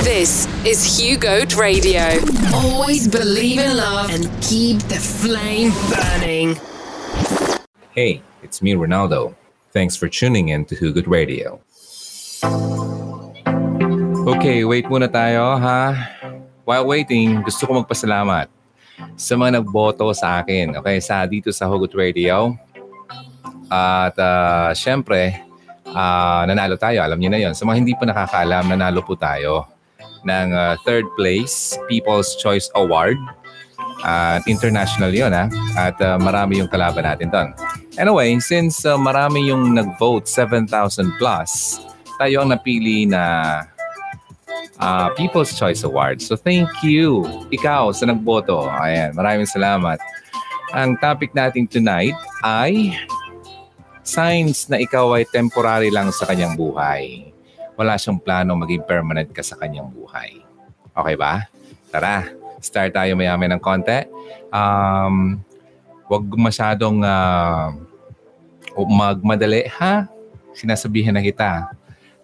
This is Hugo Radio. Always believe in love and keep the flame burning. Hey, it's me, Ronaldo. Thanks for tuning in to Hugot Radio. Okay, wait muna tayo ha. While waiting, gusto ko magpasalamat sa mga nagboto sa akin. Okay, sa dito sa Hugot Radio. At uh, syempre, uh, nanalo tayo. Alam niyo na yon. Sa mga hindi pa nakakaalam, nanalo po tayo ng uh, third place People's Choice Award. At uh, international yon ha. At uh, marami yung kalaban natin doon. Anyway, since uh, marami yung nag-vote, 7,000 plus, tayo ang napili na uh, People's Choice Award. So thank you, ikaw sa nagboto. Ayan, maraming salamat. Ang topic natin tonight ay signs na ikaw ay temporary lang sa kanyang buhay. Wala siyang plano maging permanent ka sa kanyang buhay. Okay ba? Tara, start tayo mayami ng konti. Um, wag masyadong uh, magmadali, ha? Sinasabihan na kita.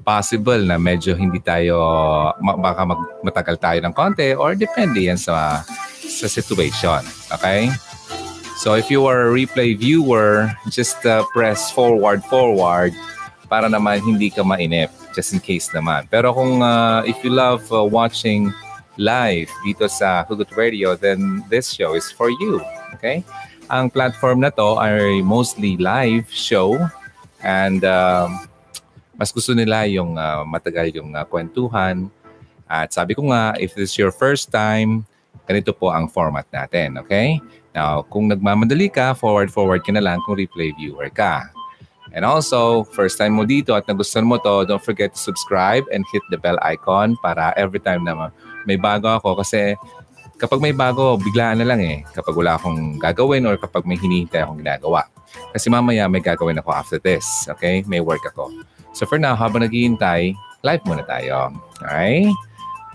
Possible na medyo hindi tayo, baka mag, matagal tayo ng konti or depende yan sa, sa situation. Okay? So if you are a replay viewer, just uh, press forward, forward para naman hindi ka mainip just in case naman. Pero kung uh, if you love uh, watching live dito sa Hugot Radio, then this show is for you. Okay? Ang platform na to ay mostly live show and uh, mas gusto nila yung uh, matagal yung uh, kwentuhan. At sabi ko nga, if this is your first time, ganito po ang format natin. Okay? Now, kung nagmamadali ka, forward-forward ka na lang kung replay viewer ka. And also, first time mo dito at nagustuhan mo to, don't forget to subscribe and hit the bell icon para every time na may bago ako. Kasi kapag may bago, biglaan na lang eh. Kapag wala akong gagawin or kapag may hinihintay akong ginagawa. Kasi mamaya may gagawin ako after this. Okay? May work ako. So for now, habang naghihintay, live muna tayo. Okay?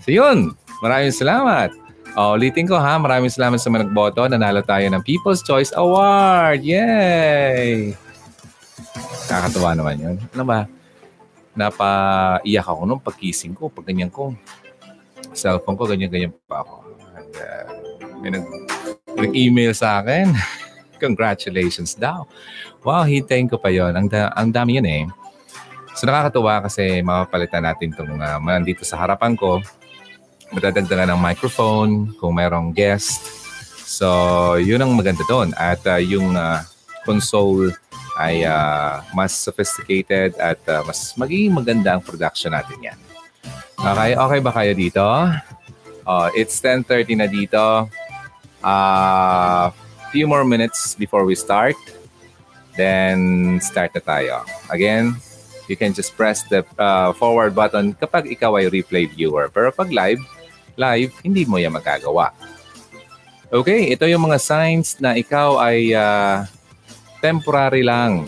So yun. Maraming salamat. Oh, ulitin ko ha. Maraming salamat sa mga nagboto. Nanalo tayo ng People's Choice Award. Yay! Nakakatuwa naman yun. Ano ba? Napaiyak ako nung pagkising ko. Pag ganyan ko. Cellphone ko, ganyan-ganyan pa ako. And, uh, may nag, nag-email sa akin. Congratulations daw. Wow, hintayin ko pa yon. Ang, da- ang dami yun eh. So nakakatuwa kasi mapapalitan natin itong uh, nandito sa harapan ko madadagdagan ng microphone kung mayroong guest. So, yun ang maganda doon. At uh, yung uh, console ay uh, mas sophisticated at uh, mas magiging maganda ang production natin yan. Okay, okay ba kayo dito? Uh, it's 10.30 na dito. Uh, few more minutes before we start. Then, start na tayo. Again, you can just press the uh, forward button kapag ikaw ay replay viewer. Pero pag live, live, hindi mo yan magagawa. Okay, ito yung mga signs na ikaw ay uh, temporary lang.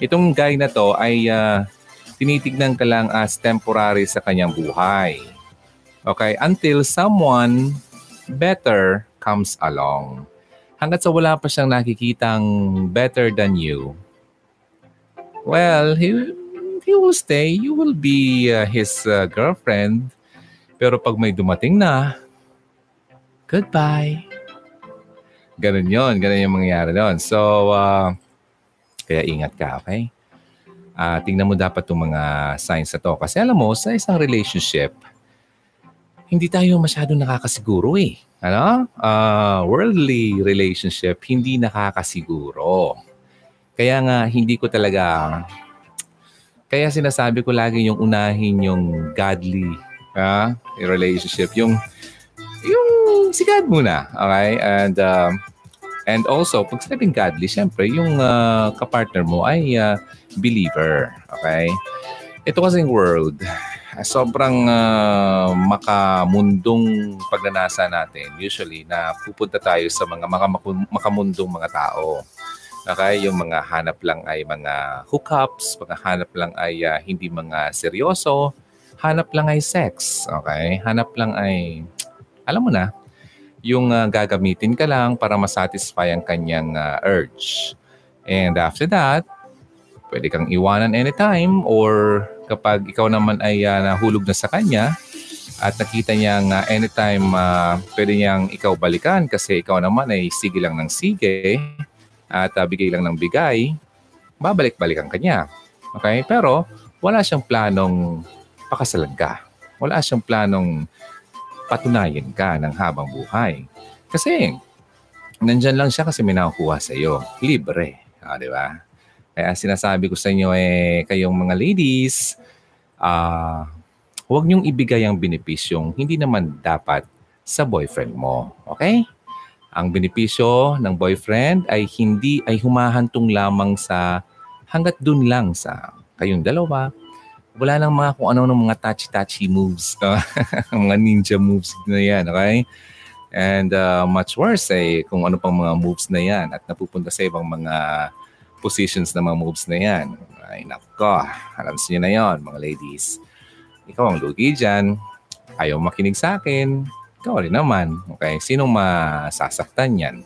Itong guy na to ay uh, tinitignan ka lang as temporary sa kanyang buhay. Okay, until someone better comes along. Hanggat sa wala pa siyang nakikitang better than you, well, he, he will stay. You will be uh, his uh, girlfriend pero pag may dumating na, goodbye. Ganun yon, ganun yung mangyayari doon. So, uh, kaya ingat ka, okay? Uh, tingnan mo dapat itong mga signs na to. Kasi alam mo, sa isang relationship, hindi tayo masyadong nakakasiguro eh. Ano? Uh, worldly relationship, hindi nakakasiguro. Kaya nga, hindi ko talaga... Kaya sinasabi ko lagi yung unahin yung godly uh, relationship. Yung, yung si God muna. Okay? And, uh, and also, pag sinabing godly, syempre, yung uh, kapartner mo ay uh, believer. Okay? Ito kasing world, sobrang uh, makamundong pagnanasa natin. Usually, na pupunta tayo sa mga makamundong mga tao. Okay, yung mga hanap lang ay mga hookups, mga hanap lang ay uh, hindi mga seryoso, hanap lang ay sex. Okay? Hanap lang ay, alam mo na, yung uh, gagamitin ka lang para masatisfy ang kanyang uh, urge. And after that, pwede kang iwanan anytime or kapag ikaw naman ay uh, nahulog na sa kanya, at nakita niyang uh, anytime uh, pwede niyang ikaw balikan kasi ikaw naman ay sige lang ng sige at uh, bigay lang ng bigay, babalik-balikan ka niya. Okay? Pero wala siyang planong pakasalan ka. Wala siyang planong patunayan ka ng habang buhay. Kasi nandyan lang siya kasi may nakukuha sa iyo. Libre. Ah, di ba? Kaya sinasabi ko sa inyo eh, kayong mga ladies, ah, huwag niyong ibigay ang benepisyong hindi naman dapat sa boyfriend mo. Okay? Ang benepisyo ng boyfriend ay hindi ay humahantong lamang sa hanggat dun lang sa kayong dalawa. Wala lang mga kung ano ng mga touchy-touchy moves. mga ninja moves na yan. Okay? And uh, much worse ay eh, kung ano pang mga moves na yan at napupunta sa ibang mga positions na mga moves na yan. Ay nako, alam niyo na yon mga ladies ikaw ang lugi dyan. Ayaw makinig sa akin. Ikaw rin naman. Okay? Sinong masasaktan yan?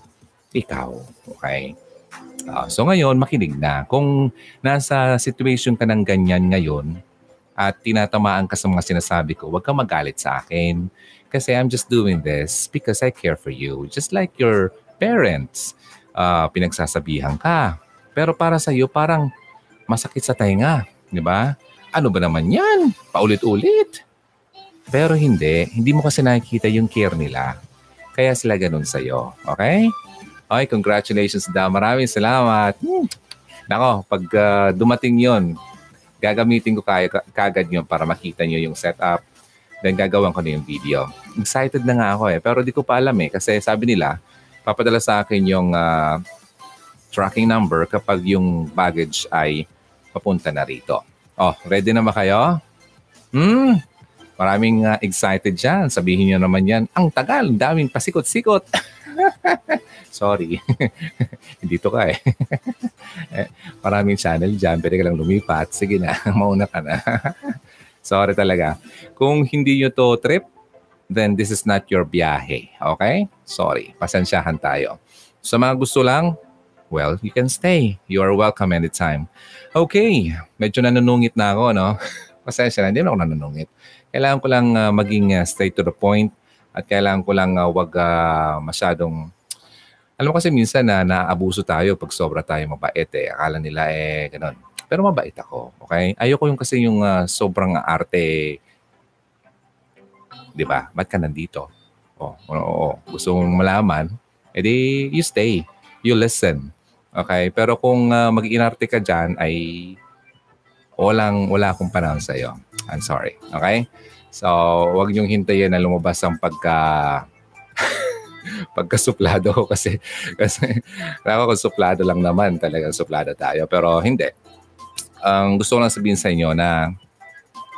Ikaw. Okay? Uh, so ngayon, makinig na. Kung nasa situation ka ng ganyan ngayon at tinatamaan ka sa mga sinasabi ko, huwag ka magalit sa akin. Kasi I'm just doing this because I care for you. Just like your parents, uh, pinagsasabihan ka. Pero para sa iyo, parang masakit sa tainga. Di ba? Ano ba naman yan? Paulit-ulit. Pero hindi. Hindi mo kasi nakikita yung care nila. Kaya sila ganun sa'yo. Okay? Okay, congratulations daw. Maraming salamat. Hmm. Nako, pag uh, dumating yon gagamitin ko kaya, kagad yun para makita nyo yung setup. Then gagawan ko na yung video. Excited na nga ako eh. Pero di ko pa alam eh. Kasi sabi nila, papadala sa akin yung uh, tracking number kapag yung baggage ay papunta na rito. Oh, ready na ba kayo? Hmm, maraming uh, excited dyan. Sabihin nyo naman yan, ang tagal, daming pasikot-sikot. Sorry. Dito ka eh. Maraming channel dyan, pwede ka lang lumipat. Sige na, mauna ka na. Sorry talaga. Kung hindi nyo to trip, then this is not your biyahe. Okay? Sorry. Pasensyahan tayo. Sa mga gusto lang, well, you can stay. You are welcome anytime. Okay, medyo nanunungit na ako, no? Pasensya na, hindi na ako nanunungit. Kailangan ko lang uh, maging uh, straight to the point at kailangan ko lang uh, wag uh, masyadong alam mo kasi minsan na naabuso tayo pag sobra tayo mabait eh. Akala nila eh ganun. Pero mabait ako, okay? Ayoko yung kasi yung uh, sobrang arte 'di ba? Ba't ka nandito? Oh, oo, oo. Gusto mong malaman, edi you stay. You listen. Okay? Pero kung uh, mag-inarte ka dyan, ay walang, wala akong panahon sa'yo. I'm sorry. Okay? So, wag niyong hintayin na lumabas ang pagka pagkasuplado ko kasi kasi ako kung suplado lang naman talagang suplado tayo. Pero hindi. Ang um, gusto ko lang sabihin sa inyo na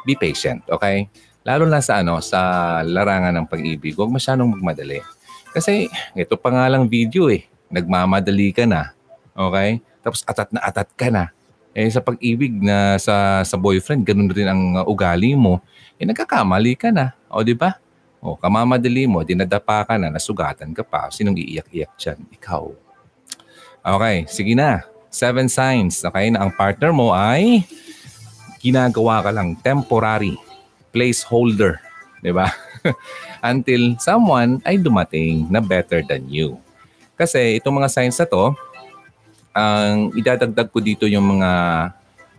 be patient okay? Lalo na sa ano sa larangan ng pag-ibig huwag masyadong magmadali. Kasi ito pa nga lang video eh. Nagmamadali ka na Okay? Tapos atat na atat ka na. Eh sa pag-ibig na sa sa boyfriend, ganun rin ang uh, ugali mo. Eh nagkakamali ka na. O di ba? O kamamadali mo, dinadapa ka na, nasugatan ka pa. Sinong iiyak-iyak dyan? Ikaw. Okay, sige na. Seven signs, okay, na ang partner mo ay ginagawa ka lang temporary placeholder. Di ba? Until someone ay dumating na better than you. Kasi itong mga signs na to, ang idadagdag ko dito yung mga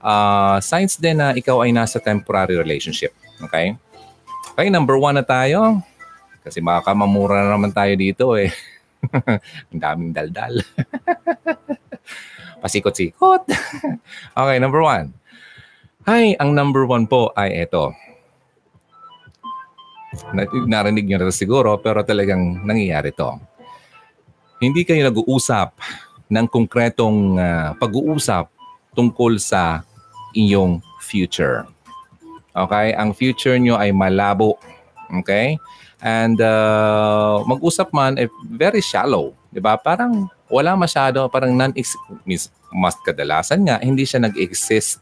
uh, signs din na ikaw ay nasa temporary relationship. Okay? Okay, number one na tayo. Kasi makakamamura na naman tayo dito eh. Ang daming daldal. Pasikot-sikot. okay, number one. Hi, ang number one po ay ito. Narinig nyo na siguro pero talagang nangyayari to. Hindi kayo nag-uusap ng konkretong uh, pag-uusap tungkol sa inyong future. Okay? Ang future nyo ay malabo. Okay? And uh, mag-usap man, eh, very shallow. Ba? Parang wala masyado, parang non-exist. Mas kadalasan nga, hindi siya nag-exist.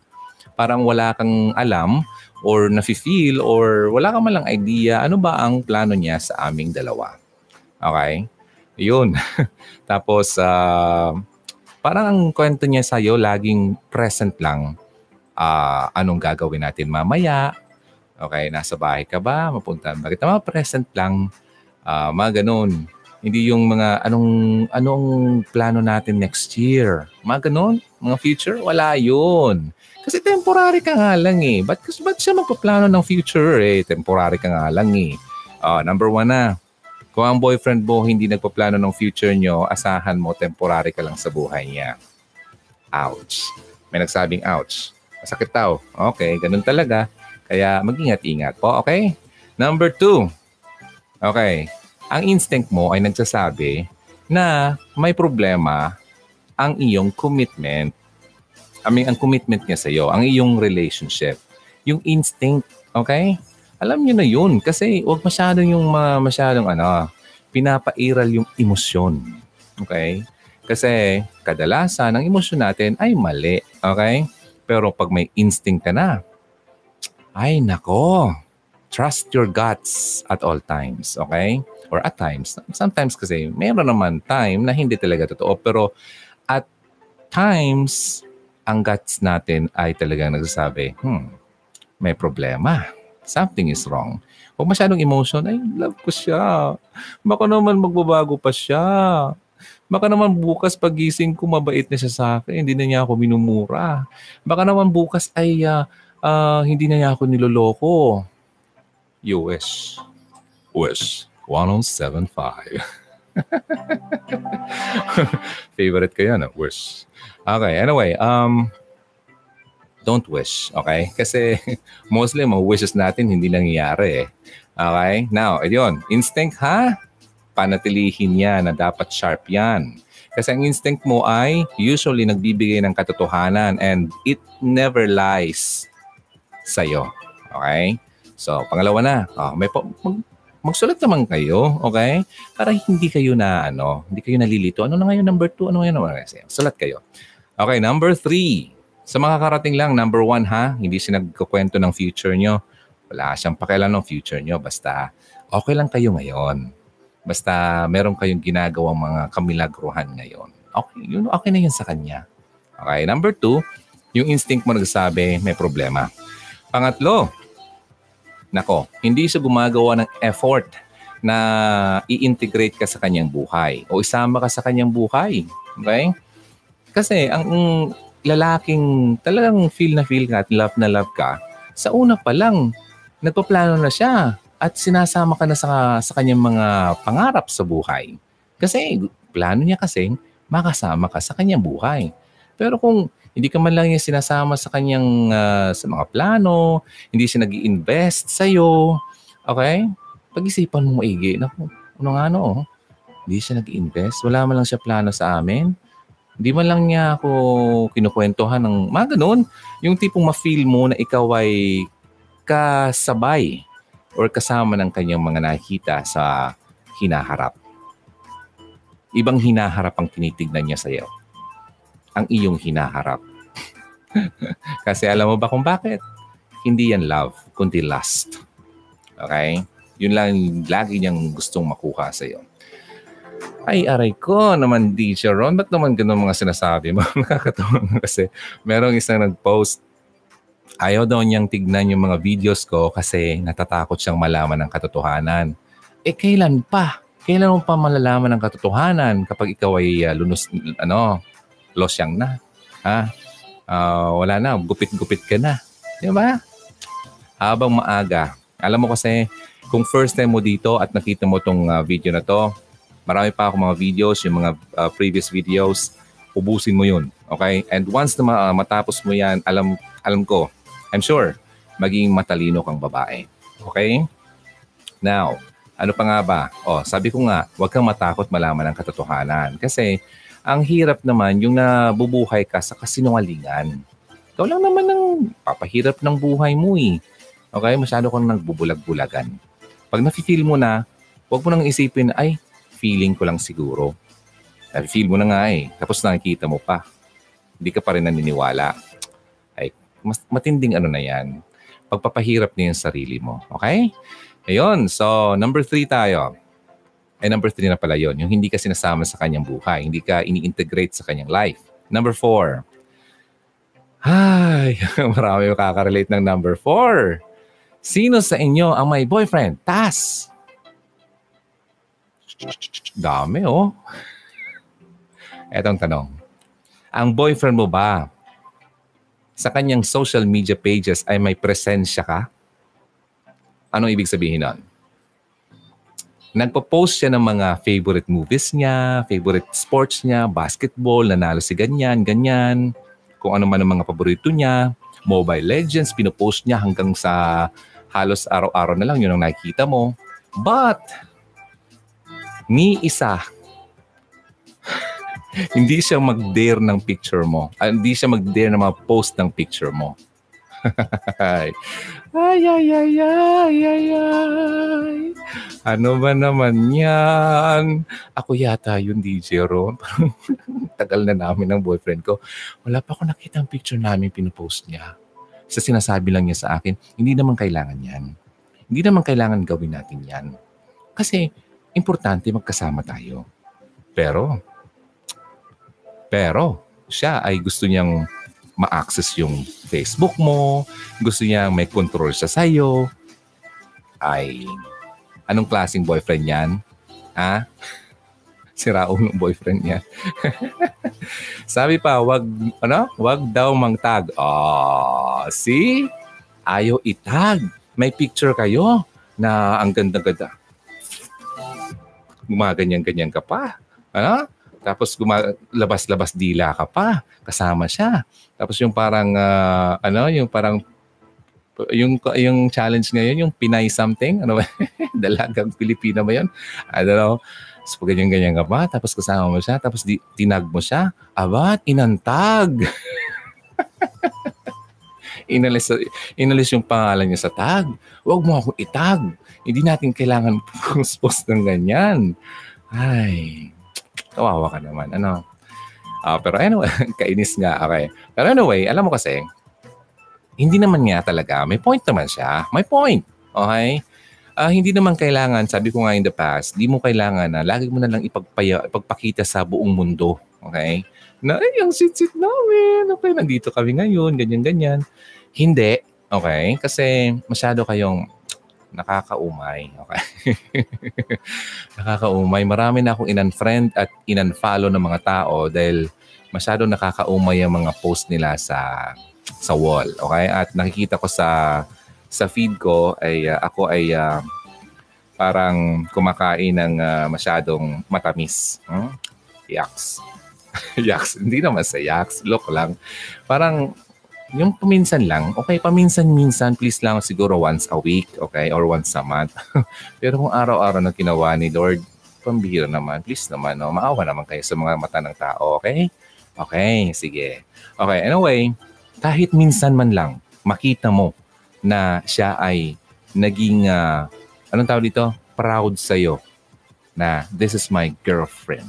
Parang wala kang alam or nafe-feel or wala ka malang idea ano ba ang plano niya sa aming dalawa. Okay? Yun. Tapos, uh, parang ang kwento niya sa'yo, laging present lang. Uh, anong gagawin natin mamaya? Okay, nasa bahay ka ba? Mapunta ba kita? Mga present lang. Uh, mga ganun. Hindi yung mga anong anong plano natin next year. Mga ganun. Mga future, wala yun. Kasi temporary ka nga lang eh. Ba't, ba't siya magpaplano ng future eh? Temporary ka nga lang eh. Uh, number one na. Kung ang boyfriend mo hindi nagpaplano ng future nyo, asahan mo temporary ka lang sa buhay niya. Ouch. May nagsabing ouch. Masakit tao. Okay, ganun talaga. Kaya mag-ingat-ingat po, okay? Number two, okay, ang instinct mo ay nagsasabi na may problema ang iyong commitment. I mean, ang commitment niya sa iyo, ang iyong relationship. Yung instinct, okay? Alam niyo na yun kasi wag masyadong yung uh, masyadong ano, pinapairal yung emosyon. Okay? Kasi kadalasan ang emosyon natin ay mali. Okay? Pero pag may instinct ka na, ay, nako. Trust your guts at all times, okay? Or at times. Sometimes kasi, meron naman time na hindi talaga totoo. Pero at times, ang guts natin ay talagang nagsasabi, hmm, may problema. Something is wrong. Huwag masyadong emotion, ay, love ko siya. Baka naman magbabago pa siya. Baka naman bukas pagising ko mabait na siya sa akin, hindi na niya ako minumura. Baka naman bukas ay uh, uh, hindi na niya ako niloloko. US. US 1075. Favorite ko yan, wish. Okay, anyway, um, don't wish, okay? Kasi mostly mga wishes natin hindi nangyayari eh. Okay? Now, ayun, instinct ha? Panatilihin yan na dapat sharp yan. Kasi ang instinct mo ay usually nagbibigay ng katotohanan and it never lies sa'yo. Okay? So, pangalawa na. Oh, may po, mag, magsulat naman kayo, okay? Para hindi kayo na, ano, hindi kayo nalilito. Ano na ngayon number two? Ano ngayon number? Sulat kayo. Okay, number three. Sa mga karating lang, number one ha, hindi siya nagkukwento ng future nyo. Wala siyang pakialam ng future nyo. Basta, okay lang kayo ngayon. Basta, meron kayong ginagawang mga kamilagruhan ngayon. Okay, yun, okay na yun sa kanya. Okay, number two, yung instinct mo nagsabi, may problema. Pangatlo, nako, hindi siya gumagawa ng effort na i-integrate ka sa kanyang buhay o isama ka sa kanyang buhay. Okay? Kasi ang lalaking talagang feel na feel ka at love na love ka, sa una pa lang, nagpaplano na siya at sinasama ka na sa, sa kanyang mga pangarap sa buhay. Kasi plano niya kasi makasama ka sa kanyang buhay. Pero kung hindi ka man lang niya sinasama sa kanyang uh, sa mga plano, hindi siya nag invest sa iyo. Okay? Pag-isipan mo maigi. Naku, ano nga no? Oh? Hindi siya nag invest Wala man lang siya plano sa amin. Hindi man lang niya ako kinukwentuhan ng mga ganun. Yung tipong ma-feel mo na ikaw ay kasabay or kasama ng kanyang mga nakita sa hinaharap. Ibang hinaharap ang tinitignan niya sa iyo ang iyong hinaharap. Kasi alam mo ba kung bakit? Hindi yan love, kundi lust. Okay? Yun lang lagi niyang gustong makuha sa iyo. Ay, aray ko naman, DJ Ron. Ba't naman ganun mga sinasabi mo? Nakakatawa kasi merong isang nag-post. Ayaw daw niyang tignan yung mga videos ko kasi natatakot siyang malaman ng katotohanan. Eh, kailan pa? Kailan mo pa malalaman ng katotohanan kapag ikaw ay uh, lunos, ano, losyang na. Ha? Uh, wala na, gupit-gupit ka na. Di ba? Habang maaga. Alam mo kasi, kung first time mo dito at nakita mo tong uh, video na to, marami pa ako mga videos, yung mga uh, previous videos, ubusin mo yun. Okay? And once na matapos mo yan, alam, alam ko, I'm sure, maging matalino kang babae. Okay? Now, ano pa nga ba? Oh, sabi ko nga, huwag kang matakot malaman ang katotohanan. Kasi ang hirap naman yung nabubuhay ka sa kasinungalingan. Ikaw lang naman ang papahirap ng buhay mo eh. Okay? Masyado kang nagbubulag-bulagan. Pag nafe-feel mo na, huwag mo nang isipin, ay, feeling ko lang siguro. Feel mo na nga eh. Tapos nakikita mo pa. Hindi ka pa rin naniniwala. Ay, mas, matinding ano na yan. Pagpapahirap niya yung sarili mo. Okay? Ayun. So, number three tayo. Ay number three na pala yon yung hindi ka sinasama sa kanyang buhay, hindi ka ini-integrate sa kanyang life. Number four, ay, marami makaka-relate ng number four. Sino sa inyo ang may boyfriend? Tas! Dami oh. Etong tanong. Ang boyfriend mo ba sa kanyang social media pages ay may presensya ka? Anong ibig sabihin nun? Nagpo-post siya ng mga favorite movies niya, favorite sports niya, basketball, nanalo si ganyan, ganyan, kung ano man ang mga paborito niya, Mobile Legends, pinopost niya hanggang sa halos araw-araw na lang yun ang nakikita mo. But, ni isa, hindi siya mag-dare ng picture mo. Uh, hindi siya mag-dare na mag-post ng picture mo. ay, ay, ay, ay, ay, ay. Ano ba naman yan? Ako yata yung DJ Ron. Tagal na namin ng boyfriend ko. Wala pa ako nakita ang picture namin pinupost niya. Sa sinasabi lang niya sa akin, hindi naman kailangan yan. Hindi naman kailangan gawin natin yan. Kasi, importante magkasama tayo. Pero, pero, siya ay gusto niyang ma-access yung Facebook mo, gusto niya may control siya sa'yo, ay anong klaseng boyfriend yan? Ha? Sira ng boyfriend niya. Sabi pa, wag, ano? Wag daw mangtag. Oh, see? Ayaw itag. May picture kayo na ang ganda-ganda. Gumaganyan-ganyan ka pa. Ano? Tapos labas-labas dila ka pa. Kasama siya. Tapos yung parang, uh, ano, yung parang, yung, yung challenge ngayon, yung Pinay something, ano ba? Dalagang Pilipina ba yun? I don't know. Pag ganyan-ganyan ka pa, tapos kasama mo siya, tapos di, tinag mo siya, abat, inantag. inalis, inalis yung pangalan niya sa tag. Huwag mo akong itag. Hindi natin kailangan post-post ng ganyan. Ay, kawawa ka naman. Ano? Uh, pero anyway, kainis nga. Okay. Pero anyway, alam mo kasi, hindi naman nga talaga. May point naman siya. May point. Okay? Uh, hindi naman kailangan, sabi ko nga in the past, hindi mo kailangan na lagi mo na lang ipagpaya, ipagpakita sa buong mundo. Okay? Na, ay, ang sit-sit namin. Okay, nandito kami ngayon, ganyan-ganyan. Hindi. Okay? Kasi masyado kayong nakakaumay. Okay? nakakaumay. Marami na akong in-unfriend at in-unfollow ng mga tao dahil masyado nakakaumay ang mga post nila sa sa wall. Okay? At nakikita ko sa sa feed ko ay uh, ako ay uh, parang kumakain ng uh, masyadong matamis. Hmm? Yaks. yaks. Hindi naman sa yaks. Look lang. Parang yung paminsan lang, okay, paminsan-minsan, please lang siguro once a week, okay, or once a month. Pero kung araw-araw na ginawa ni Lord, pambihira naman, please naman, no? maawa naman kayo sa mga mata ng tao, okay? Okay, sige. Okay, anyway, kahit minsan man lang, makita mo na siya ay naging, uh, anong tawag dito? Proud sa'yo na this is my girlfriend.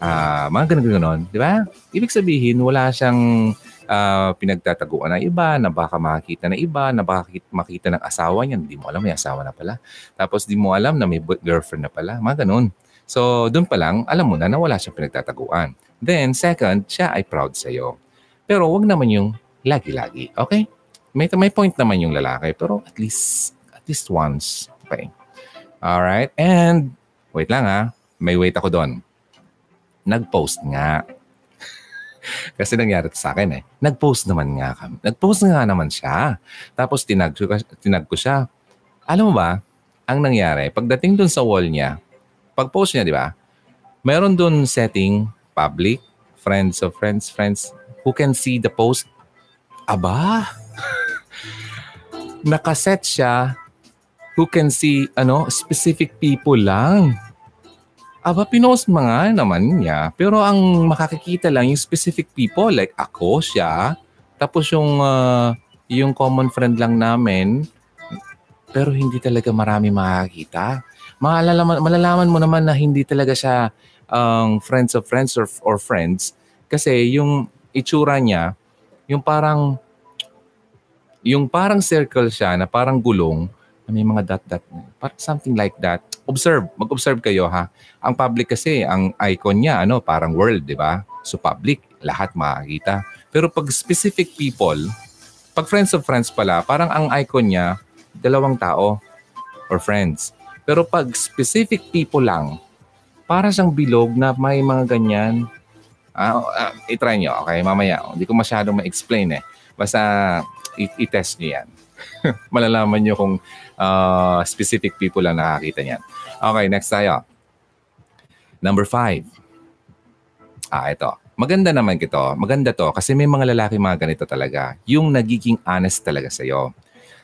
Uh, mga ganun-ganon, di ba? Ibig sabihin, wala siyang uh, pinagtataguan ng iba, na baka makita ng iba, na baka makita ng asawa niya, hindi mo alam, may asawa na pala. Tapos di mo alam na may girlfriend na pala. Mga ganun. So, doon pa lang, alam mo na na wala siyang pinagtataguan. Then, second, siya ay proud sa'yo. Pero wag naman yung lagi-lagi. Okay? May, may point naman yung lalaki, pero at least, at least once. Okay? Alright? And, wait lang ha. May wait ako doon. Nag-post nga kasi nangyari sa akin eh. Nag-post naman nga kami. Nag-post nga naman siya. Tapos tinag, tinag ko siya. Alam mo ba, ang nangyari, pagdating dun sa wall niya, pag-post niya, di ba, meron dun setting public, friends of friends, friends, who can see the post. Aba, nakaset siya who can see ano specific people lang. Aba, pinost mga naman niya. Pero ang makakikita lang yung specific people. Like ako, siya. Tapos yung, uh, yung common friend lang namin. Pero hindi talaga marami makakita. Malalaman, malalaman mo naman na hindi talaga siya um, friends of friends or, or friends. Kasi yung itsura niya, yung parang yung parang circle siya na parang gulong na may mga dot-dot. Parang something like that observe, mag-observe kayo ha. Ang public kasi, ang icon niya, ano, parang world, di ba? So public, lahat makakita. Pero pag specific people, pag friends of friends pala, parang ang icon niya, dalawang tao or friends. Pero pag specific people lang, para siyang bilog na may mga ganyan. Ah, uh, i-try nyo, okay? Mamaya, hindi ko masyadong ma-explain eh. Basta i-test nyo yan. Malalaman nyo kung uh, specific people lang nakakita niyan. Okay, next tayo. Number five. Ah, ito. Maganda naman ito. Maganda to kasi may mga lalaki mga ganito talaga. Yung nagiging honest talaga sa'yo.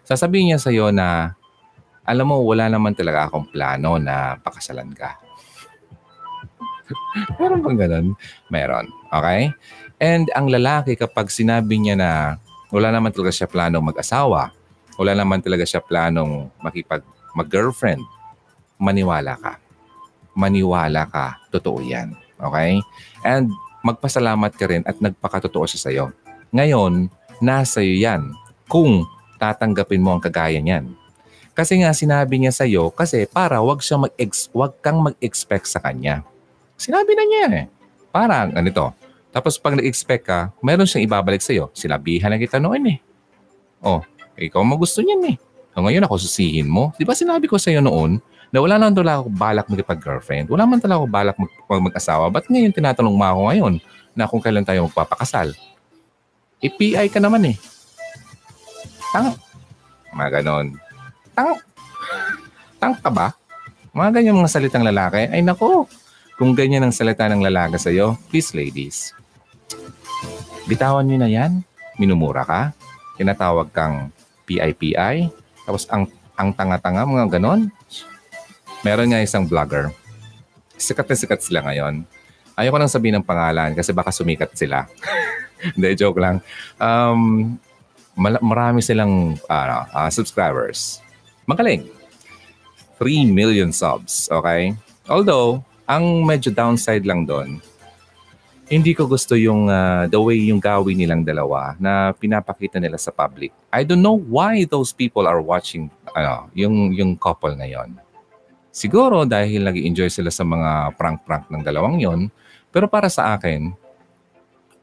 Sasabihin niya sa'yo na, alam mo, wala naman talaga akong plano na pakasalan ka. Meron bang ganun? Meron. Okay? And ang lalaki kapag sinabi niya na wala naman talaga siya planong mag-asawa, wala naman talaga siya planong makipag mag-girlfriend, maniwala ka. Maniwala ka. Totoo yan. Okay? And magpasalamat ka rin at nagpakatotoo siya sa'yo. Ngayon, nasa iyo yan kung tatanggapin mo ang kagaya niyan. Kasi nga sinabi niya sa'yo kasi para wag siya mag wag kang mag-expect sa kanya. Sinabi na niya eh. Parang ganito. Tapos pag nag-expect ka, meron siyang ibabalik sa'yo. Sinabihan na kita noon eh. Oh, ikaw mo gusto niyan eh. So ngayon ako susihin mo. Di ba sinabi ko sa'yo noon na wala naman talaga ako balak magpag-girlfriend. Wala man talaga ako balak mag- mag-asawa. Ba't ngayon tinatanong mo ako ngayon na kung kailan tayo magpapakasal? I-PI ka naman eh. Tang. Mga ganon. Tang. Tang ka ba? Mga ganyan mga salitang lalaki. Ay nako, kung ganyan ang salita ng lalaki sa'yo, please ladies, bitawan nyo na yan. Minumura ka. Tinatawag kang PIPI. Tapos ang ang tanga-tanga, mga ganon. Meron nga isang vlogger. Sikat na sikat sila ngayon. Ayoko nang sabihin ng pangalan kasi baka sumikat sila. Hindi, joke lang. Um, marami silang uh, uh, subscribers. Magaling. 3 million subs, okay? Although, ang medyo downside lang doon, hindi ko gusto yung uh, the way yung gawin nilang dalawa na pinapakita nila sa public. I don't know why those people are watching ano, yung yung couple ngayon. Siguro dahil nag enjoy sila sa mga prank-prank ng dalawang yon. Pero para sa akin,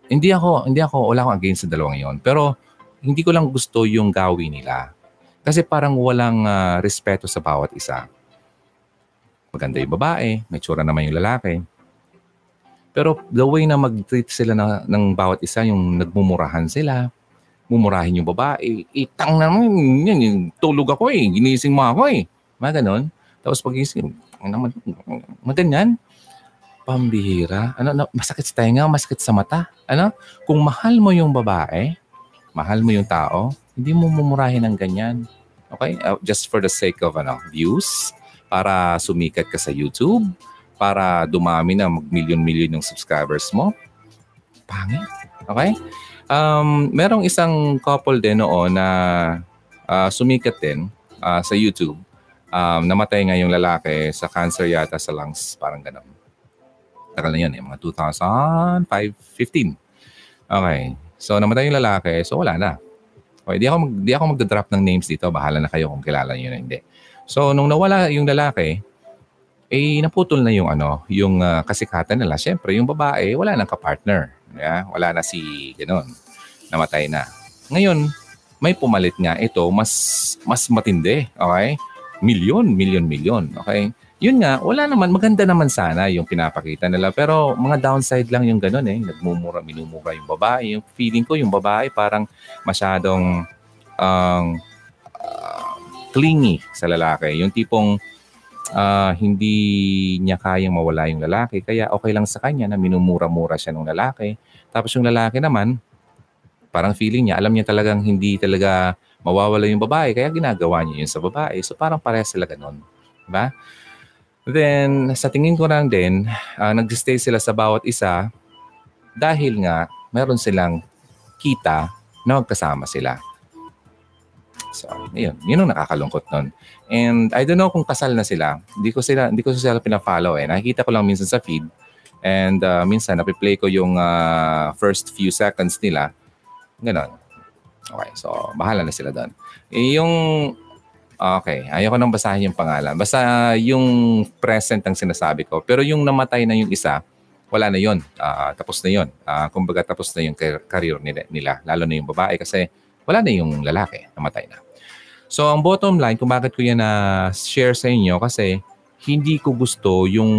hindi ako, hindi ako, wala akong against sa dalawang yon. Pero hindi ko lang gusto yung gawin nila. Kasi parang walang uh, respeto sa bawat isa. Maganda yung babae, may tsura naman yung lalaki. Pero the way na mag-treat sila na, ng bawat isa, yung nagmumurahan sila, mumurahin yung babae, itang naman, yan, yung tulog ako eh, ginising mo ako eh. Mga ganon. Tapos pagising, maganyan. Pambihira. Ano, ano, masakit sa tenga, masakit sa mata. Ano? Kung mahal mo yung babae, mahal mo yung tao, hindi mo mumurahin ng ganyan. Okay? Uh, just for the sake of ano, views, para sumikat ka sa YouTube, para dumami na mag-million-million yung subscribers mo. Pangit. Okay? Um, merong isang couple din noon na uh, sumikat din uh, sa YouTube um, namatay nga yung lalaki sa cancer yata sa lungs, parang ganun. Tagal na yun eh, mga 2005, 15. Okay. So, namatay yung lalaki, so wala na. Okay, di ako, mag, di ako magda-drop ng names dito. Bahala na kayo kung kilala niyo na hindi. So, nung nawala yung lalaki, eh, naputol na yung ano, yung uh, kasikatan nila. Siyempre, yung babae, wala nang ka-partner. Yeah? Wala na si, gano'n, namatay na. Ngayon, may pumalit nga ito, mas mas matindi. Okay? Milyon, milyon, milyon. Okay? Yun nga, wala naman, maganda naman sana yung pinapakita nila. Pero mga downside lang yung ganun eh. Nagmumura, minumura yung babae. Yung feeling ko yung babae parang masyadong um, uh, clingy sa lalaki. Yung tipong uh, hindi niya kayang mawala yung lalaki. Kaya okay lang sa kanya na minumura-mura siya ng lalaki. Tapos yung lalaki naman, parang feeling niya, alam niya talagang hindi talaga mawawala yung babae, kaya ginagawa niya yun sa babae. So parang pareha sila ganun. Diba? Then, sa tingin ko lang din, uh, nag-stay sila sa bawat isa dahil nga meron silang kita na magkasama sila. So, yun. Yun ang nakakalungkot nun. And I don't know kung kasal na sila. Hindi ko sila, hindi ko sila pina-follow eh. Nakikita ko lang minsan sa feed. And uh, minsan, napiplay ko yung uh, first few seconds nila. Ganon. Okay, so bahala na sila doon. Yung, okay, ayoko nang basahin yung pangalan. Basta yung present ang sinasabi ko. Pero yung namatay na yung isa, wala na yun. Uh, tapos na yun. Uh, kumbaga tapos na yung career nila, nila, lalo na yung babae kasi wala na yung lalaki, namatay na. So ang bottom line, kung bakit ko yan na share sa inyo, kasi hindi ko gusto yung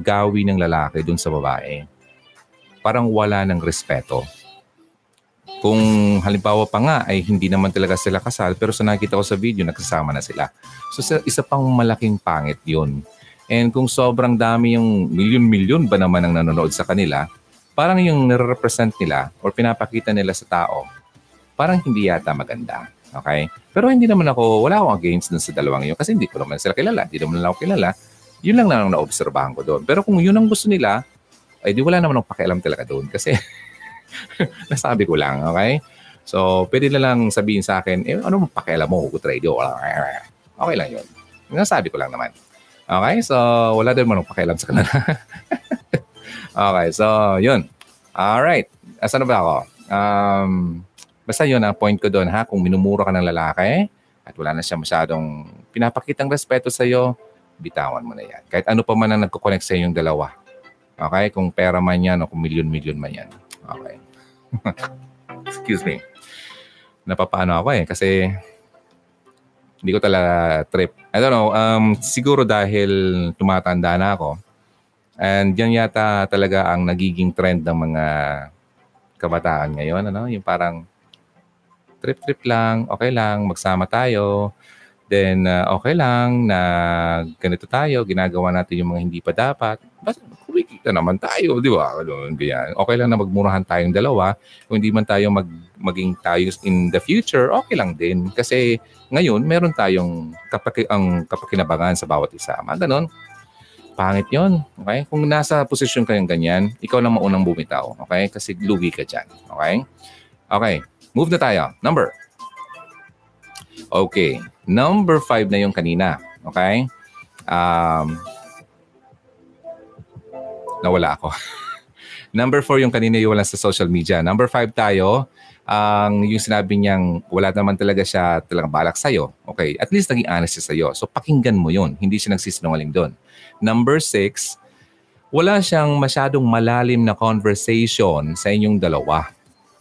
gawi ng lalaki dun sa babae. Parang wala ng respeto. Kung halimbawa pa nga ay hindi naman talaga sila kasal pero sa nakita ko sa video nagsasama na sila. So sa- isa pang malaking pangit yun. And kung sobrang dami yung milyon-milyon ba naman ang nanonood sa kanila, parang yung nire-represent nila or pinapakita nila sa tao, parang hindi yata maganda. Okay? Pero hindi naman ako, wala akong against dun sa dalawang yun kasi hindi ko naman sila kilala, hindi naman ako kilala. Yun lang na naobserbahan ko doon. Pero kung yun ang gusto nila, ay di wala naman akong pakialam talaga doon kasi nasabi ko lang, okay? So, pwede na lang sabihin sa akin, eh, ano pakialam mo, hugot radio? Okay lang yun. Nasabi ko lang naman. Okay, so wala din man akong pakialam sa kanila. okay, so yun. Alright. Asan na ba ako? Um, basta yun ang point ko doon ha. Kung minumura ka ng lalaki at wala na siya masyadong pinapakitang respeto sa iyo, bitawan mo na yan. Kahit ano pa man ang nagkoconnect sa yung dalawa. Okay? Kung pera man yan o kung milyon-milyon man yan. Okay. Excuse me. Napapaano ako eh kasi hindi ko talaga trip. I don't know, um, siguro dahil tumatanda na ako. And yan yata talaga ang nagiging trend ng mga kabataan ngayon. Ano? Yung parang trip-trip lang, okay lang, magsama tayo. Then, uh, okay lang na ganito tayo, ginagawa natin yung mga hindi pa dapat. Basta kumikita naman tayo, di ba? Ganun, ganyan. Okay lang na magmurahan tayong dalawa. Kung hindi man tayo mag, maging tayo in the future, okay lang din. Kasi ngayon, meron tayong kapaki, ang kapakinabangan sa bawat isa. Mga ganun. Pangit yon Okay? Kung nasa posisyon kayong ganyan, ikaw lang maunang bumitaw. Okay? Kasi lugi ka dyan. Okay? Okay. Move na tayo. Number. Okay. Number five na yung kanina. Okay? Um, nawala ako. Number four yung kanina yung wala sa social media. Number five tayo, ang yung sinabi niyang wala naman talaga siya talagang balak sa'yo. Okay, at least naging honest siya sa'yo. So pakinggan mo yun. Hindi siya nagsisinungaling doon. Number six, wala siyang masyadong malalim na conversation sa inyong dalawa.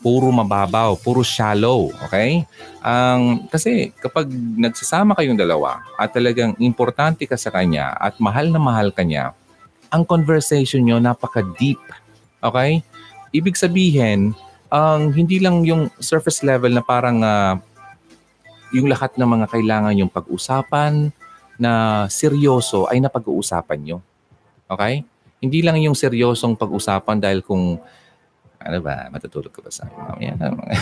Puro mababaw, puro shallow, okay? Ang kasi kapag nagsasama kayong dalawa at talagang importante ka sa kanya at mahal na mahal ka niya, ang conversation nyo napaka-deep. Okay? Ibig sabihin, ang hindi lang yung surface level na parang ah, yung lahat ng mga kailangan yung pag-usapan na seryoso ay napag-uusapan nyo. Okay? Hindi lang yung seryosong pag-usapan dahil kung ano ba, matutulog ka ba sa akin mamaya?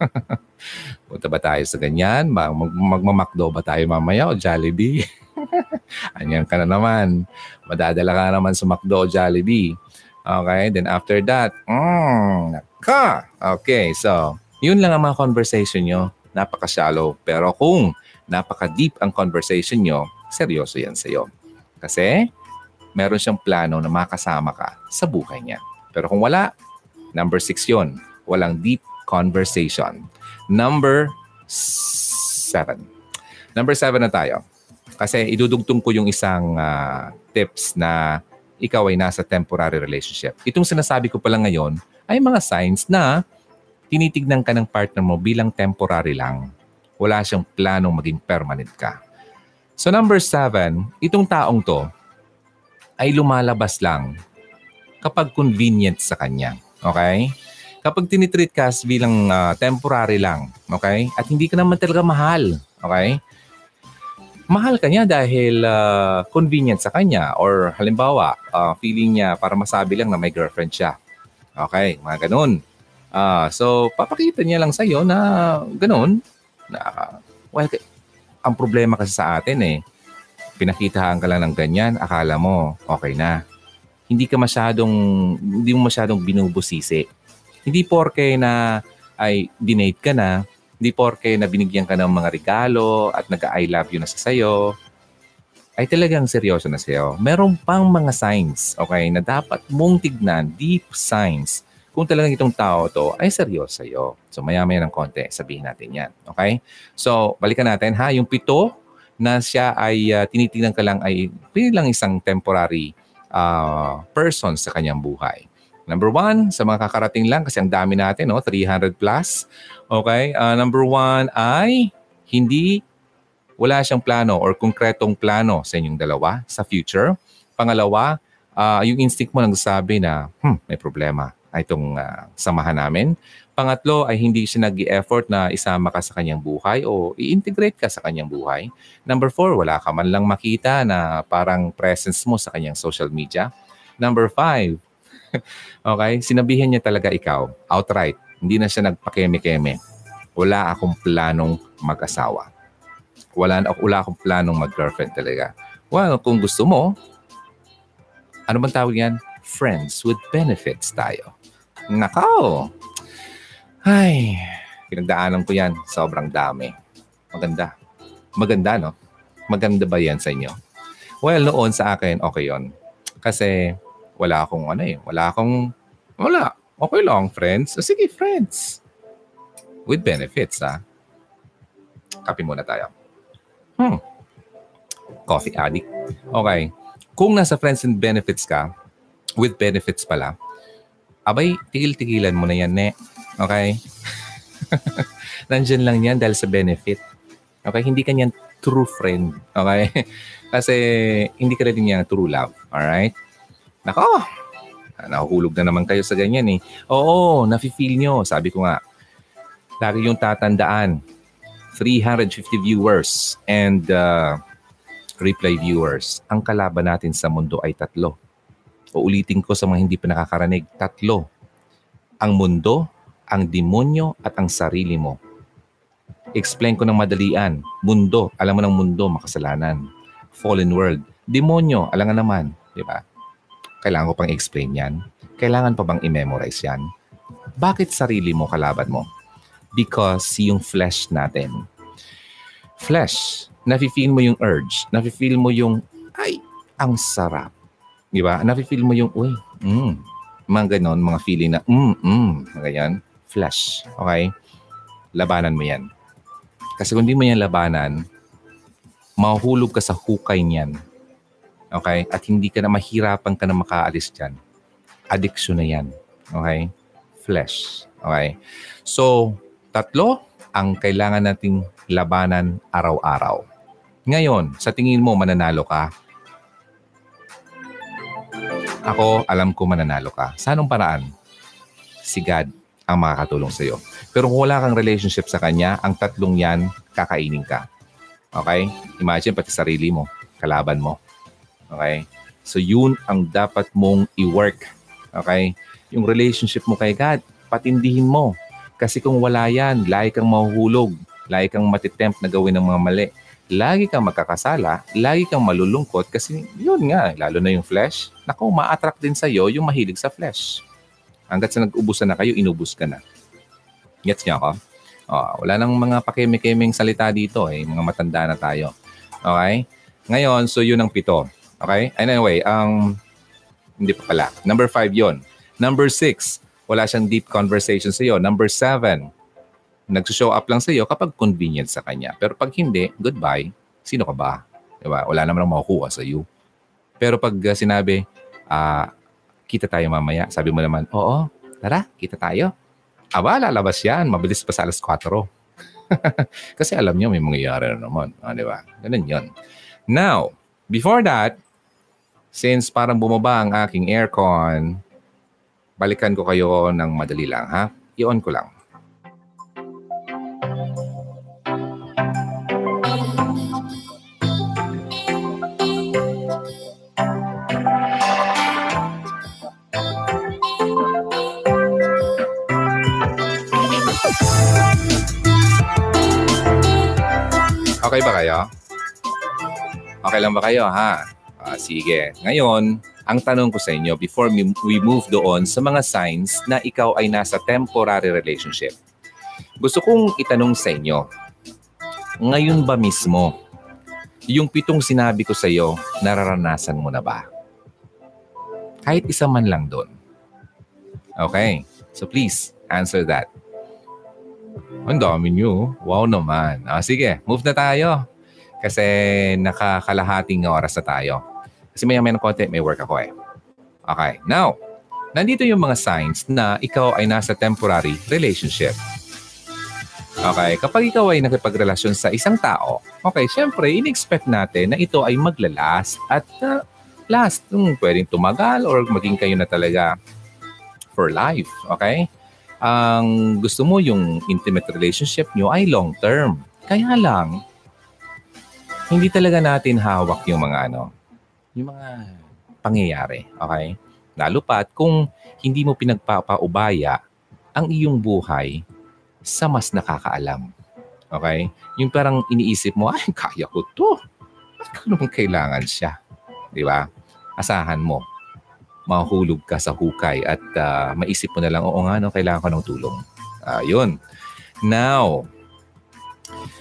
Punta ba tayo sa ganyan? Mag- magmamakdo ba tayo mamaya o Jollibee? Anyan ka na naman. Madadala ka naman sa McDo Jollibee. Okay, then after that, mm, naka. Okay, so, yun lang ang mga conversation nyo. Napaka-shallow. Pero kung napaka-deep ang conversation nyo, seryoso yan sa'yo. Kasi, meron siyang plano na makasama ka sa buhay niya. Pero kung wala, number six yun. Walang deep conversation. Number seven. Number seven na tayo. Kasi idudugtong ko yung isang ah, tips na ikaw ay nasa temporary relationship. Itong sinasabi ko pala ngayon ay mga signs na tinitignan ka ng partner mo bilang temporary lang. Wala siyang planong maging permanent ka. So number seven, itong taong to ay lumalabas lang kapag convenient sa kanya. Okay? Kapag tinitreat ka bilang ah, temporary lang, okay? At hindi ka naman talaga mahal, okay? Mahal ka niya dahil ah, convenient sa kanya or halimbawa, ah, feeling niya para masabi lang na may girlfriend siya. Okay, mga ganun. Ah, so, papakita niya lang sa'yo na ganun. Na, well, ang problema kasi sa atin eh, pinakitahan ka lang ng ganyan, akala mo okay na. Hindi ka masyadong, hindi mo masyadong binubusisi. Hindi porke na ay dinate ka na, hindi porke na binigyan ka ng mga regalo at nag-I love you na sa sayo, ay talagang seryoso na sa'yo. Meron pang mga signs, okay, na dapat mong tignan, deep signs, kung talagang itong tao to ay seryoso sa'yo. So maya-maya ng konti, sabihin natin yan. Okay? So, balikan natin ha. Yung pito na siya ay uh, tinitingnan ka lang ay pili lang isang temporary uh, person sa kanyang buhay. Number one, sa mga kakarating lang kasi ang dami natin, no? 300 plus. Okay? Uh, number one ay hindi wala siyang plano or konkretong plano sa inyong dalawa sa future. Pangalawa, uh, yung instinct mo nagsasabi na, hmm, may problema itong uh, samahan namin. Pangatlo ay hindi siya nag-effort na isama ka sa kanyang buhay o i-integrate ka sa kanyang buhay. Number four, wala ka man lang makita na parang presence mo sa kanyang social media. Number five, okay, sinabihan niya talaga ikaw, outright. Hindi na siya nagpakeme-keme. Wala akong planong mag-asawa. Wala, wala akong planong mag-girlfriend talaga. Well, kung gusto mo, ano bang tawag yan? Friends with benefits tayo. Nakaw! Ay, pinagdaanan ko yan. Sobrang dami. Maganda. Maganda, no? Maganda ba yan sa inyo? Well, noon sa akin, okay yon Kasi wala akong ano eh. Wala akong, wala. Okay lang, friends. O sige, friends. With benefits, ha? Kape muna tayo. Hmm. Coffee addict. Okay. Kung nasa friends and benefits ka, with benefits pala, abay, tigil-tigilan mo na yan, ne. Okay? Nandyan lang yan dahil sa benefit. Okay? Hindi ka niyan true friend. Okay? Kasi hindi ka rin niya true love. Alright? Nako! Nahuhulog na naman kayo sa ganyan eh. Oo, nafe-feel nyo. Sabi ko nga, lagi yung tatandaan. 350 viewers and uh, replay viewers. Ang kalaban natin sa mundo ay tatlo. Uulitin ko sa mga hindi pa nakakaranig. Tatlo. Ang mundo, ang demonyo at ang sarili mo. Explain ko ng madalian. Mundo, alam mo ng mundo, makasalanan. Fallen world. Demonyo, alam nga naman. Di ba? Kailangan ko pang explain yan. Kailangan pa bang i-memorize yan? Bakit sarili mo kalaban mo? Because yung flesh natin. Flesh, nafe-feel mo yung urge. Nafe-feel mo yung, ay, ang sarap. Di ba? Nafe-feel mo yung, uy, mm, mga ganon, mga feeling na, mm, mm, ganyan flesh. Okay? Labanan mo yan. Kasi kung di mo yan labanan, mahuhulog ka sa hukay niyan. Okay? At hindi ka na mahirapan ka na makaalis dyan. Addiction na yan. Okay? Flesh. Okay? So, tatlo ang kailangan nating labanan araw-araw. Ngayon, sa tingin mo mananalo ka? Ako, alam ko mananalo ka. Sa anong paraan? Si God ang makakatulong sa iyo. Pero kung wala kang relationship sa Kanya, ang tatlong yan, kakainin ka. Okay? Imagine pati sarili mo, kalaban mo. Okay? So yun ang dapat mong i-work. Okay? Yung relationship mo kay God, patindihin mo. Kasi kung wala yan, lagi kang mahuhulog. Lagi kang matitempt na gawin ng mga mali. Lagi kang magkakasala, lagi kang malulungkot kasi yun nga, lalo na yung flesh. Naku, ma-attract din sa'yo yung mahilig sa flesh. Hanggat sa nag-ubusan na kayo, inubos ka na. Gets niyo ako? Oh, wala nang mga pakeme-kemeng salita dito eh. Mga matanda na tayo. Okay? Ngayon, so yun ang pito. Okay? Anyway, ang... Um, hindi pa pala. Number five yon. Number six, wala siyang deep conversation sa iyo. Number seven, nagsushow up lang sa iyo kapag convenient sa kanya. Pero pag hindi, goodbye. Sino ka ba? Diba? Wala naman ang makukuha sa iyo. Pero pag uh, sinabi, uh, kita tayo mamaya. Sabi mo naman, oo, tara, kita tayo. Aba, lalabas yan. Mabilis pa sa alas 4. Kasi alam niyo may mangyayari na naman. Ah, di ba? Ganun yun. Now, before that, since parang bumaba ang aking aircon, balikan ko kayo ng madali lang, ha? I-on ko lang. Okay ba kayo? Okay lang ba kayo, ha? Uh, sige. Ngayon, ang tanong ko sa inyo, before we move doon sa mga signs na ikaw ay nasa temporary relationship, gusto kong itanong sa inyo, ngayon ba mismo, yung pitong sinabi ko sa iyo, nararanasan mo na ba? Kahit isa man lang doon. Okay. So please, answer that. Ang dami nyo. Wow naman. Ah, sige, move na tayo. Kasi nakakalahating oras na tayo. Kasi maya may ng konti, may work ako eh. Okay, now, nandito yung mga signs na ikaw ay nasa temporary relationship. Okay, kapag ikaw ay nakipagrelasyon sa isang tao, okay, syempre, in-expect natin na ito ay maglalast at uh, last, um, pwedeng tumagal or maging kayo na talaga for life, okay? Ang gusto mo yung intimate relationship nyo ay long term. Kaya lang, hindi talaga natin hawak yung mga ano, yung mga pangyayari, okay? Lalo pat kung hindi mo pinagpapaubaya ang iyong buhay sa mas nakakaalam. Okay? Yung parang iniisip mo, ay, kaya ko to. Bakit ko kailangan siya? Di ba? Asahan mo. Mahulog ka sa hukay at uh, maisip mo na lang, oo nga, no, kailangan ko ng tulong. Uh. Now,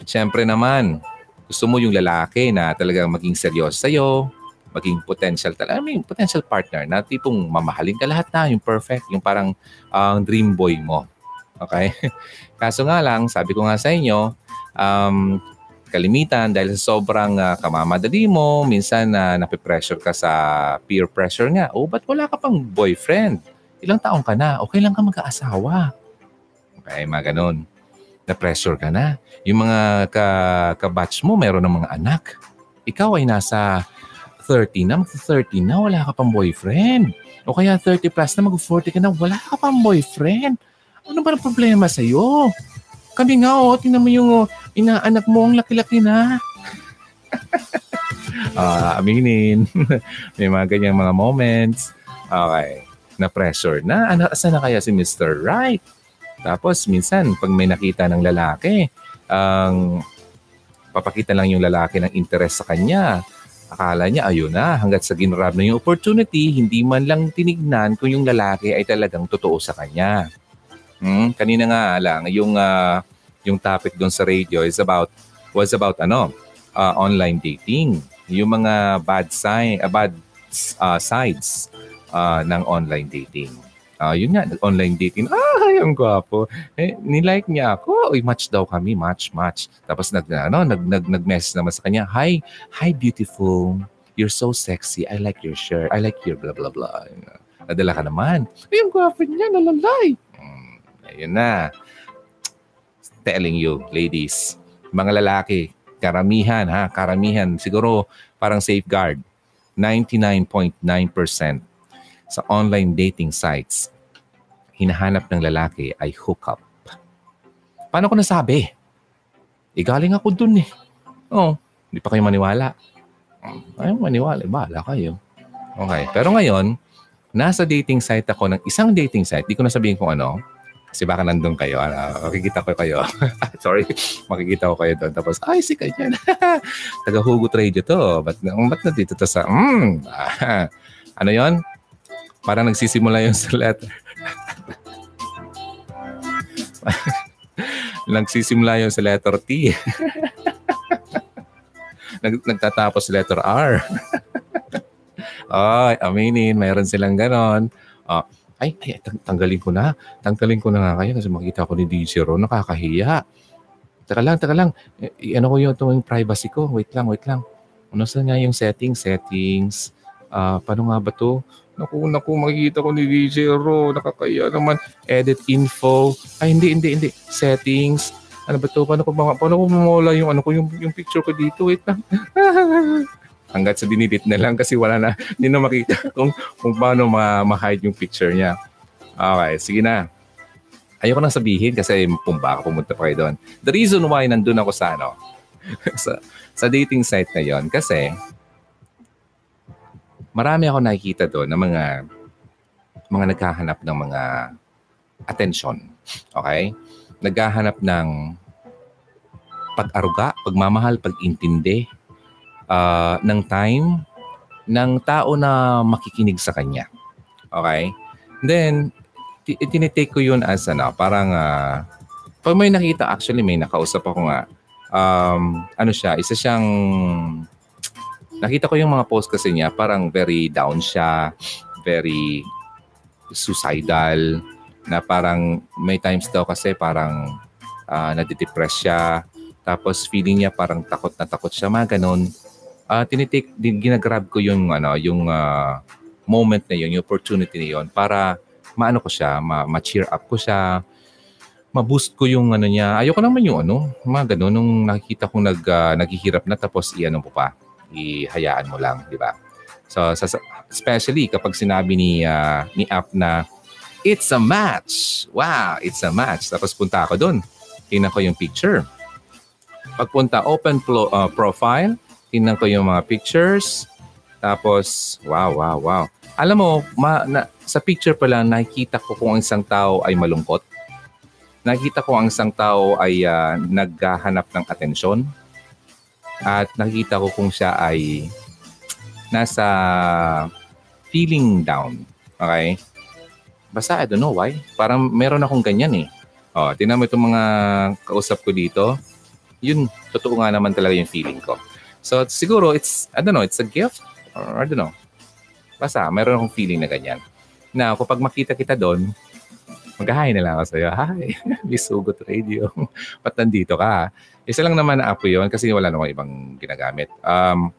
syempre naman, gusto mo yung lalaki na talagang maging seryoso sa'yo, maging potential talaga, I mean, potential partner na tipong mamahalin ka lahat na, yung perfect, yung parang ang uh, dream boy mo. Okay? Kaso nga lang, sabi ko nga sa inyo, um, kalimitan dahil sa sobrang uh, kamamadali mo, minsan na uh, nape-pressure ka sa peer pressure nga. Oh, ba't wala ka pang boyfriend? Ilang taong ka na? Okay lang ka mag-aasawa. Okay, mga ganun. Na-pressure ka na. Yung mga ka- ka-batch mo, meron ng mga anak. Ikaw ay nasa 30 na, mag-30 na, wala ka pang boyfriend. O kaya 30 plus na, mag-40 ka na, wala ka pang boyfriend. Ano ba ang problema sa'yo? Kami nga, oh, tingnan mo yung oh, inaanak mo, ang laki-laki na. uh, aminin. May mga ganyang mga moments. Okay. Na-pressure na. Ano, asa na kaya si Mr. Right? Tapos, minsan, pag may nakita ng lalaki, ang um, papakita lang yung lalaki ng interest sa kanya, Akala niya ayun na, hanggat sa ginrab na yung opportunity, hindi man lang tinignan kung yung lalaki ay talagang totoo sa kanya. Hmm, kanina nga lang, yung, uh, yung topic doon sa radio is about, was about ano, uh, online dating. Yung mga bad, sign, uh, bad uh, sides uh, ng online dating. Uh, yun nga, online dating. Ah, ang gwapo. Eh, nilike niya ako. Uy, match daw kami. Match, match. Tapos nag, ano, nag, nag, nag-message naman sa kanya. Hi, hi beautiful. You're so sexy. I like your shirt. I like your blah, blah, blah. Nadala ka naman. Ay, ang gwapo niya. Nalalay. Hmm, ayun na. Telling you, ladies, mga lalaki, karamihan ha, karamihan, siguro parang safeguard. 99.9% sa online dating sites, hinahanap ng lalaki ay hookup. Paano ko nasabi? E galing ako dun eh. Oo, oh, hindi pa kayo maniwala. Ay, maniwala. Bahala kayo. Okay. Pero ngayon, nasa dating site ako ng isang dating site. Di ko na sabihin kung ano. Kasi baka nandun kayo. Uh, makikita ko kayo. Sorry. makikita ko kayo doon. Tapos, ay, si kanya. Taga-hugot radio to. Ba't, ba't na dito to sa... Mm, ano yon Parang nagsisimula yung sa letter. nagsisimula yung sa letter T. Nag, nagtatapos letter R. ay, aminin, mayroon silang ganon. Uh, ay, ay, tanggalin ko na. Tanggalin ko na nga kayo kasi makita ko ni DJ Ron, nakakahiya. Teka lang, teka lang. E, ano ko yung, yung privacy ko? Wait lang, wait lang. Ano sa nga yung settings? Settings. Uh, paano nga ba to? Naku, naku, makikita ko ni DJ Ro. Nakakaya naman. Edit info. Ay, hindi, hindi, hindi. Settings. Ano ba to? Paano ko, paano ko mamawala yung, ano ko, yung, yung picture ko dito? Wait lang. Hanggat sa dinidit na lang kasi wala na, hindi na makita kung, kung paano ma- ma-hide yung picture niya. Okay, sige na. Ayoko nang sabihin kasi kung baka pumunta pa kayo doon. The reason why nandun ako sa ano, sa, sa dating site na yon kasi marami ako nakikita doon ng mga mga naghahanap ng mga attention. Okay? Naghahanap ng pag-aruga, pagmamahal, pag-intindi uh, ng time ng tao na makikinig sa kanya. Okay? Then, t- tinitake ko yun as ano, parang uh, pag may nakita, actually may nakausap ako nga, um, ano siya, isa siyang nakita ko yung mga post kasi niya, parang very down siya, very suicidal, na parang may times daw kasi parang uh, nadidepress siya, tapos feeling niya parang takot na takot siya, mga ganun. Uh, tinitik, din, ginagrab ko yung, ano, yung uh, moment na yun, yung opportunity na yun, para maano ko siya, ma- ma-cheer up ko siya, ma-boost ko yung ano niya. Ayoko naman yung ano, mga ganun, nung nakikita kong nag, uh, naghihirap na tapos i-ano mo pa, ihayaan mo lang, di ba? So, especially kapag sinabi ni, uh, ni app na, it's a match. Wow, it's a match. Tapos punta ako doon. Tingnan ko yung picture. Pagpunta, open pro, uh, profile. Tingnan ko yung mga pictures. Tapos, wow, wow, wow. Alam mo, ma, na, sa picture pa lang, nakikita ko kung ang isang tao ay malungkot nakita ko ang isang tao ay uh, naghahanap ng atensyon at nakita ko kung siya ay nasa feeling down. Okay? Basta I don't know why. Parang meron akong ganyan eh. Oh, tingnan mo itong mga kausap ko dito. Yun, totoo nga naman talaga yung feeling ko. So siguro it's, I don't know, it's a gift or I don't know. Basta meron akong feeling na ganyan. Na kapag makita kita doon, mag-hi na lang ako sa'yo. Hi, Miss Ugot Radio. Ba't nandito ka? Isa lang naman na app yun kasi wala namang ibang ginagamit. Um,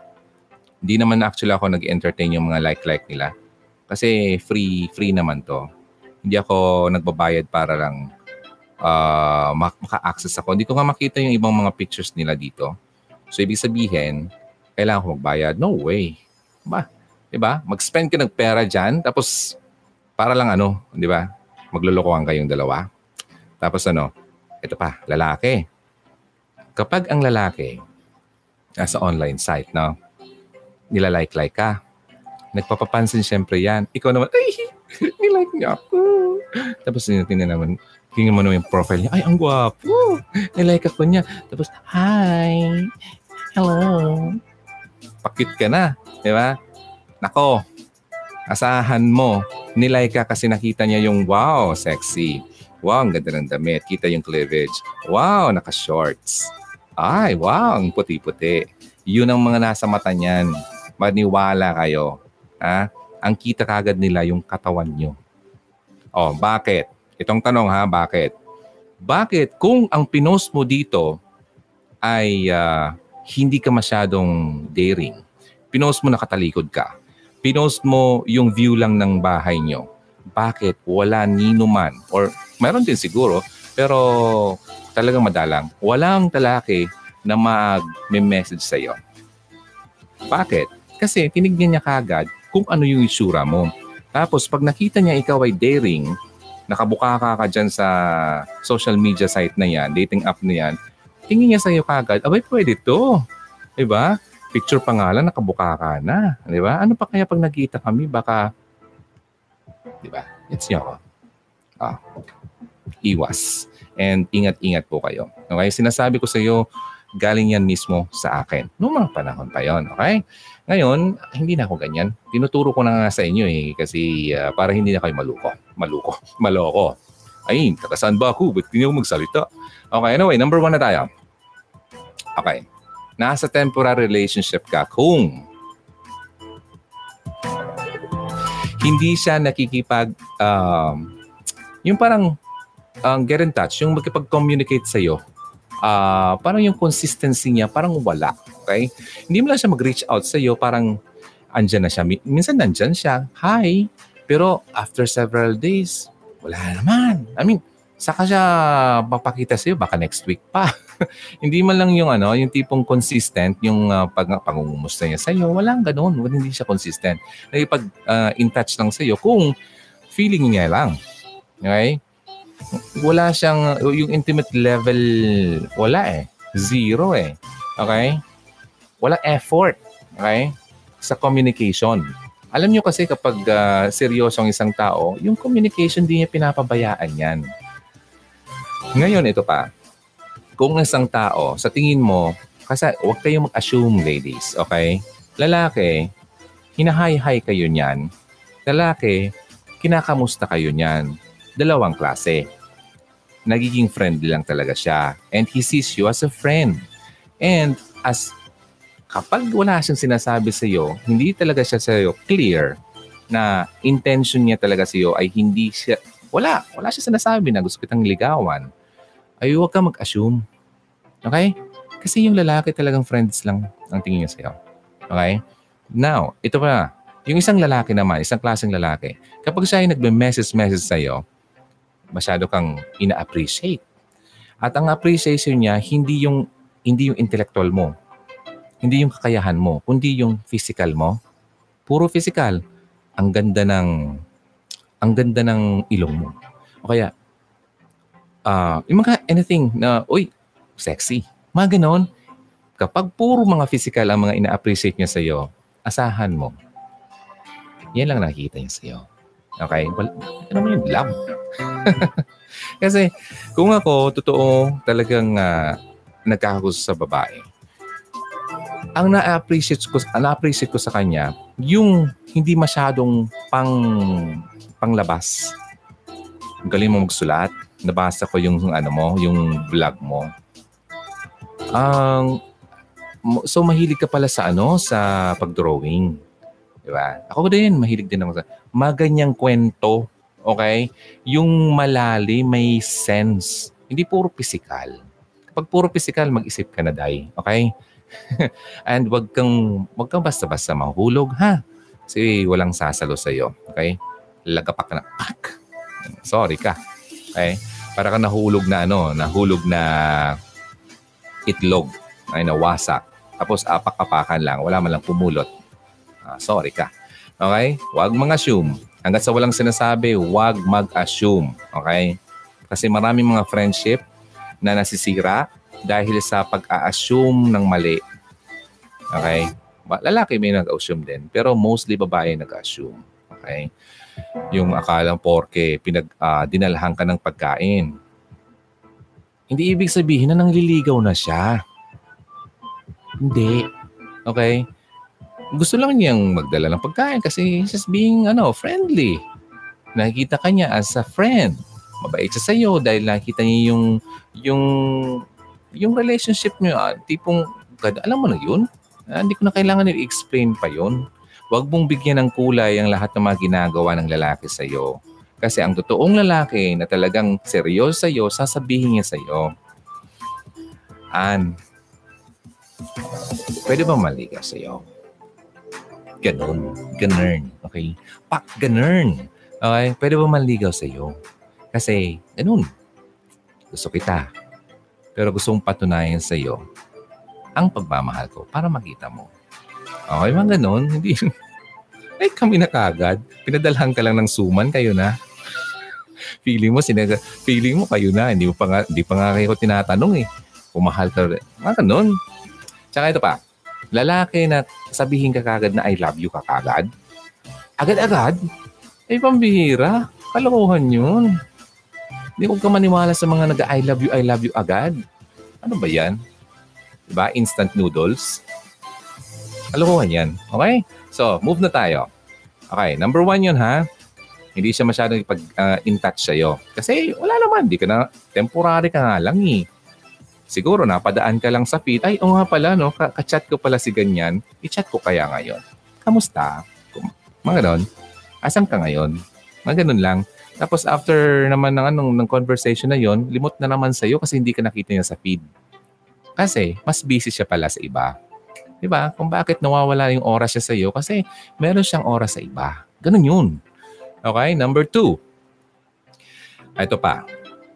hindi naman actually ako nag-entertain yung mga like-like nila. Kasi free free naman to. Hindi ako nagbabayad para lang uh, maka-access ako. Hindi ko nga makita yung ibang mga pictures nila dito. So, ibig sabihin, kailangan ko magbayad. No way. Ba? Diba? Mag-spend ka ng pera dyan, tapos para lang ano, di ba? maglulukuhan kayong dalawa. Tapos ano, ito pa, lalaki. Kapag ang lalaki, nasa online site, no? Nilalike-like ka. Nagpapapansin siyempre yan. Ikaw naman, ay, nilike niya ako. Tapos tingnan naman, tingnan mo naman yung profile niya. Ay, ang gwapo. Nilike ako niya. Tapos, hi. Hello. Pakit ka na. Di ba? Nako, asahan mo, nilay ka kasi nakita niya yung wow, sexy. Wow, ang ganda ng damit. Kita yung cleavage. Wow, naka-shorts. Ay, wow, ang puti-puti. Yun ang mga nasa mata niyan. Maniwala kayo. Ha? Ang kita kagad nila yung katawan nyo. Oh, bakit? Itong tanong ha, bakit? Bakit kung ang pinost mo dito ay uh, hindi ka masyadong daring, pinost mo nakatalikod ka, pinost mo yung view lang ng bahay nyo. Bakit wala nino man? Or meron din siguro, pero talagang madalang. Walang talaki na mag-message sa iyo. Bakit? Kasi tinignan niya kagad kung ano yung isura mo. Tapos pag nakita niya ikaw ay daring, nakabuka ka ka dyan sa social media site na yan, dating app na yan, tingin niya sa iyo kagad, abay pwede to. Diba? Picture pa nga lang, nakabuka ka na. Di ba? Ano pa kaya pag nagkita kami, baka, di ba? It's ako. Ah, iwas. And ingat-ingat po kayo. Okay? Sinasabi ko sa iyo, galing yan mismo sa akin. Noong mga panahon pa yon, okay? Ngayon, hindi na ako ganyan. Tinuturo ko na nga sa inyo eh, kasi uh, para hindi na kayo maluko. Maluko. Maloko. Ay, taga ba ako? Ba't hindi ako magsalita? Okay, anyway, number one na tayo. Okay nasa temporary relationship ka kung hindi siya nakikipag um, yung parang um, get in touch, yung magkipag-communicate sa iyo. Uh, parang yung consistency niya parang wala. Okay? Hindi mo lang siya mag-reach out sa iyo, parang andyan na siya. Minsan nandyan siya, hi. Pero after several days, wala naman. I mean, saka siya papakita sa iyo baka next week pa. hindi man lang yung ano, yung tipong consistent yung uh, pag pangungumusta niya sa iyo, walang ganoon, hindi siya consistent. Nakipag uh, in touch lang sa iyo kung feeling niya lang. Okay? Wala siyang yung intimate level wala eh. Zero eh. Okay? Wala effort. Okay? Sa communication. Alam niyo kasi kapag uh, seryoso ang isang tao, yung communication din niya pinapabayaan yan. Ngayon, ito pa. Kung isang tao, sa tingin mo, kasi huwag kayong mag-assume, ladies, okay? Lalaki, hinahay-hay kayo niyan. Lalaki, kinakamusta kayo niyan. Dalawang klase. Nagiging friendly lang talaga siya. And he sees you as a friend. And as kapag wala siyang sinasabi sa iyo, hindi talaga siya sa iyo clear na intention niya talaga sa iyo ay hindi siya, wala, wala siya sinasabi na gusto kitang ligawan ay huwag ka mag-assume. Okay? Kasi yung lalaki talagang friends lang ang tingin niya sa'yo. Okay? Now, ito pa. Yung isang lalaki naman, isang klaseng lalaki, kapag siya ay nagme-message-message sa'yo, masyado kang ina-appreciate. At ang appreciation niya, hindi yung, hindi yung intellectual mo. Hindi yung kakayahan mo, kundi yung physical mo. Puro physical. Ang ganda ng ang ganda ng ilong mo. O kaya, uh, yung mga anything na, uy, sexy. Mga ganon. Kapag puro mga physical ang mga ina-appreciate niya sa'yo, asahan mo. Yan lang nakikita niya sa'yo. Okay? Well, ano mo yung love? Kasi kung ako, totoo talagang uh, nagkakagusto sa babae, ang na-appreciate ko, na-appreciate ko sa kanya, yung hindi masyadong pang panglabas. Galing mo magsulat. Nabasa ko yung ano mo, yung vlog mo. Ang um, so mahilig ka pala sa ano, sa pagdrawing. Di ba? Ako din, mahilig din ako sa maganyang kwento. Okay? Yung malali, may sense. Hindi puro physical. Kapag puro physical, mag-isip ka na, Day. Okay? And wag kang, wag kang basta-basta mahulog, ha? Kasi walang sasalo sa'yo. Okay? lagapak ka na, pak! Sorry ka. Okay? Para ka nahulog na ano, nahulog na itlog ay nawasak. Tapos apak-apakan lang, wala man lang pumulot. Ah, sorry ka. Okay? Huwag mag-assume. Hanggat sa walang sinasabi, huwag mag-assume. Okay? Kasi maraming mga friendship na nasisira dahil sa pag-a-assume ng mali. Okay? Lalaki may nag-assume din, pero mostly babae nag-assume. Okay? Yung akalang porke pinag uh, dinalhan ka ng pagkain. Hindi ibig sabihin na nangliligaw na siya. Hindi. Okay? Gusto lang niyang magdala ng pagkain kasi he's just being ano, friendly. Nakikita ka niya as a friend. Mabait siya sa'yo dahil nakita niya yung yung yung relationship niyo, ah, tipong, alam mo na yun, ah, hindi ko na kailangan i-explain pa yun. Huwag mong bigyan ng kulay ang lahat ng mga ginagawa ng lalaki sa iyo. Kasi ang totoong lalaki na talagang seryoso sa iyo, sasabihin niya sa iyo, An, pwede ba maligaw sa iyo? Ganun. Ganun. Okay? Pak, ganun. Okay? Pwede ba maligaw sa iyo? Kasi, ganun. Gusto kita. Pero gusto kong patunayan sa iyo ang pagmamahal ko para makita mo Okay, mga ganun. Hindi, ay kami na kagad. Pinadalhan ka lang ng suman, kayo na. Feeling mo, sinaga, feeling mo kayo na. Hindi mo pa nga, hindi pa nga kayo tinatanong eh. Kumahal ka rin. Mga ganun. Tsaka ito pa, lalaki na sabihin ka kagad na I love you ka kagad. Agad-agad? Ay, pambihira. Kalokohan yun. Hindi ko ka maniwala sa mga nag-I love you, I love you agad. Ano ba yan? Diba? Instant noodles. Kalokohan yan. Okay? So, move na tayo. Okay, number one yun ha. Hindi siya masyadong pag uh, in touch sa'yo. Kasi wala naman, di ka na, temporary ka nga lang eh. Siguro napadaan ka lang sa feed, ay o nga pala no, ka-chat ko pala si ganyan, i-chat ko kaya ngayon. Kamusta? Mga ganon. Asan ka ngayon? Mga ganon lang. Tapos after naman ng, anong, ng conversation na yon, limot na naman sa'yo kasi hindi ka nakita niya sa feed. Kasi mas busy siya pala sa iba. Di ba? Kung bakit nawawala yung oras siya sa iyo kasi meron siyang oras sa iba. Ganun yun. Okay? Number two. Ito pa.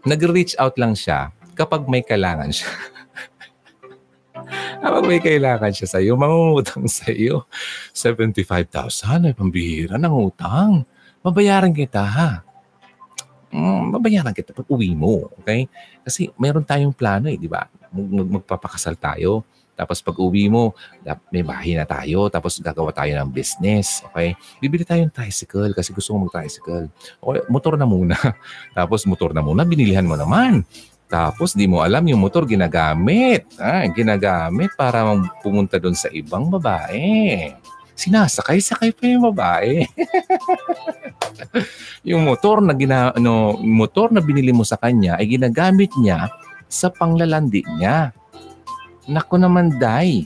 Nag-reach out lang siya kapag may kailangan siya. kapag may kailangan siya sa iyo, mangungutang sa iyo. 75,000 ay pambihira ng utang. Babayaran kita ha. Mm, babayaran kita pag uwi mo. Okay? Kasi meron tayong plano eh, di ba? Mag- magpapakasal tayo tapos pag uwi mo, may bahay na tayo. Tapos gagawa tayo ng business. Okay? Bibili tayo ng tricycle kasi gusto mo mag-tricycle. Okay, motor na muna. Tapos motor na muna, binilihan mo naman. Tapos di mo alam yung motor ginagamit. Ah, ginagamit para pumunta doon sa ibang babae. Sinasakay-sakay pa yung babae. yung motor na gina, ano, motor na binili mo sa kanya ay ginagamit niya sa panglalandi niya. Nako naman, Day.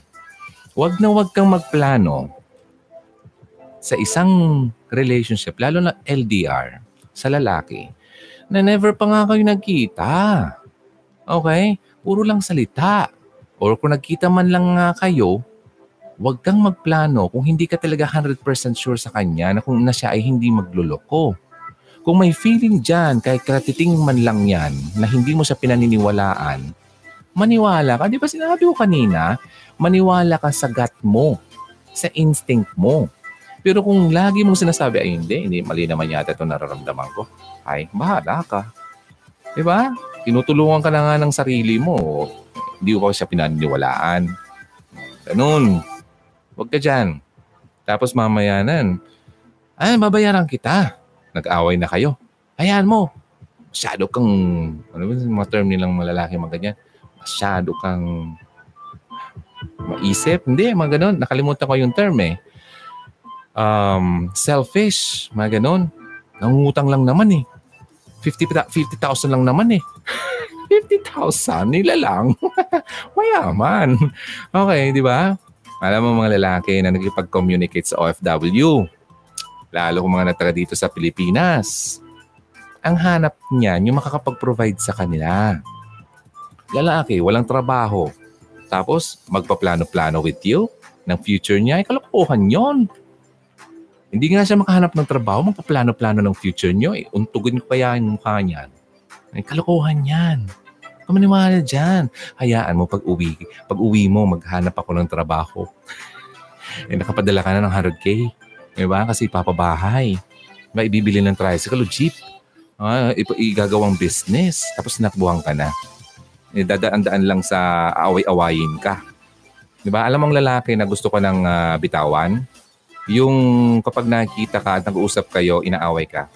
Huwag na huwag kang magplano sa isang relationship, lalo na LDR, sa lalaki, na never pa nga kayo nagkita. Okay? Puro lang salita. Or kung nagkita man lang nga kayo, huwag kang magplano kung hindi ka talaga 100% sure sa kanya na kung na siya ay hindi magluloko. Kung may feeling dyan, kahit katiting man lang yan, na hindi mo siya pinaniniwalaan, maniwala ka. Di ba sinabi ko kanina, maniwala ka sa gut mo, sa instinct mo. Pero kung lagi mong sinasabi, ay hindi, hindi, mali naman yata ito nararamdaman ko. Ay, bahala ka. Di ba? Tinutulungan ka na nga ng sarili mo. Hindi ko siya pinaniniwalaan. Ganun. Huwag ka dyan. Tapos mamayanan, ay, babayaran kita nag-away na kayo. Hayaan mo. Masyado kang, ano ba yung mga term nilang malalaki mga ganyan? Masyado kang maisip. Hindi, mga ganun. Nakalimutan ko yung term eh. Um, selfish, mga ganun. Nangungutang lang naman eh. 50,000 50, lang naman eh. 50,000, nila lang. Mayaman. Okay, di ba? Alam mo mga lalaki na nagkipag-communicate sa OFW, lalo kung mga natara dito sa Pilipinas. Ang hanap niyan, yung makakapag-provide sa kanila. Lalaki, walang trabaho. Tapos, magpaplano-plano with you ng future niya. Ay, kalokohan yon. Hindi nga siya makahanap ng trabaho, magpaplano-plano ng future niyo. Eh, untugin ko kaya yung mukha niyan. Ay, kalokohan yan. Pamaniwala dyan. Hayaan mo pag uwi, pag uwi mo, maghanap ako ng trabaho. eh, nakapadala ka na ng 100K. Diba? Kasi papabahay. Diba? Ibibili ng tricycle o jeep. Ah, igagawang business. Tapos nakbuhan ka na. Eh, dadaan-daan lang sa away-awayin ka. Diba? Alam mong lalaki na gusto ko ng uh, bitawan? Yung kapag nakikita ka at nag-uusap kayo, inaaway ka.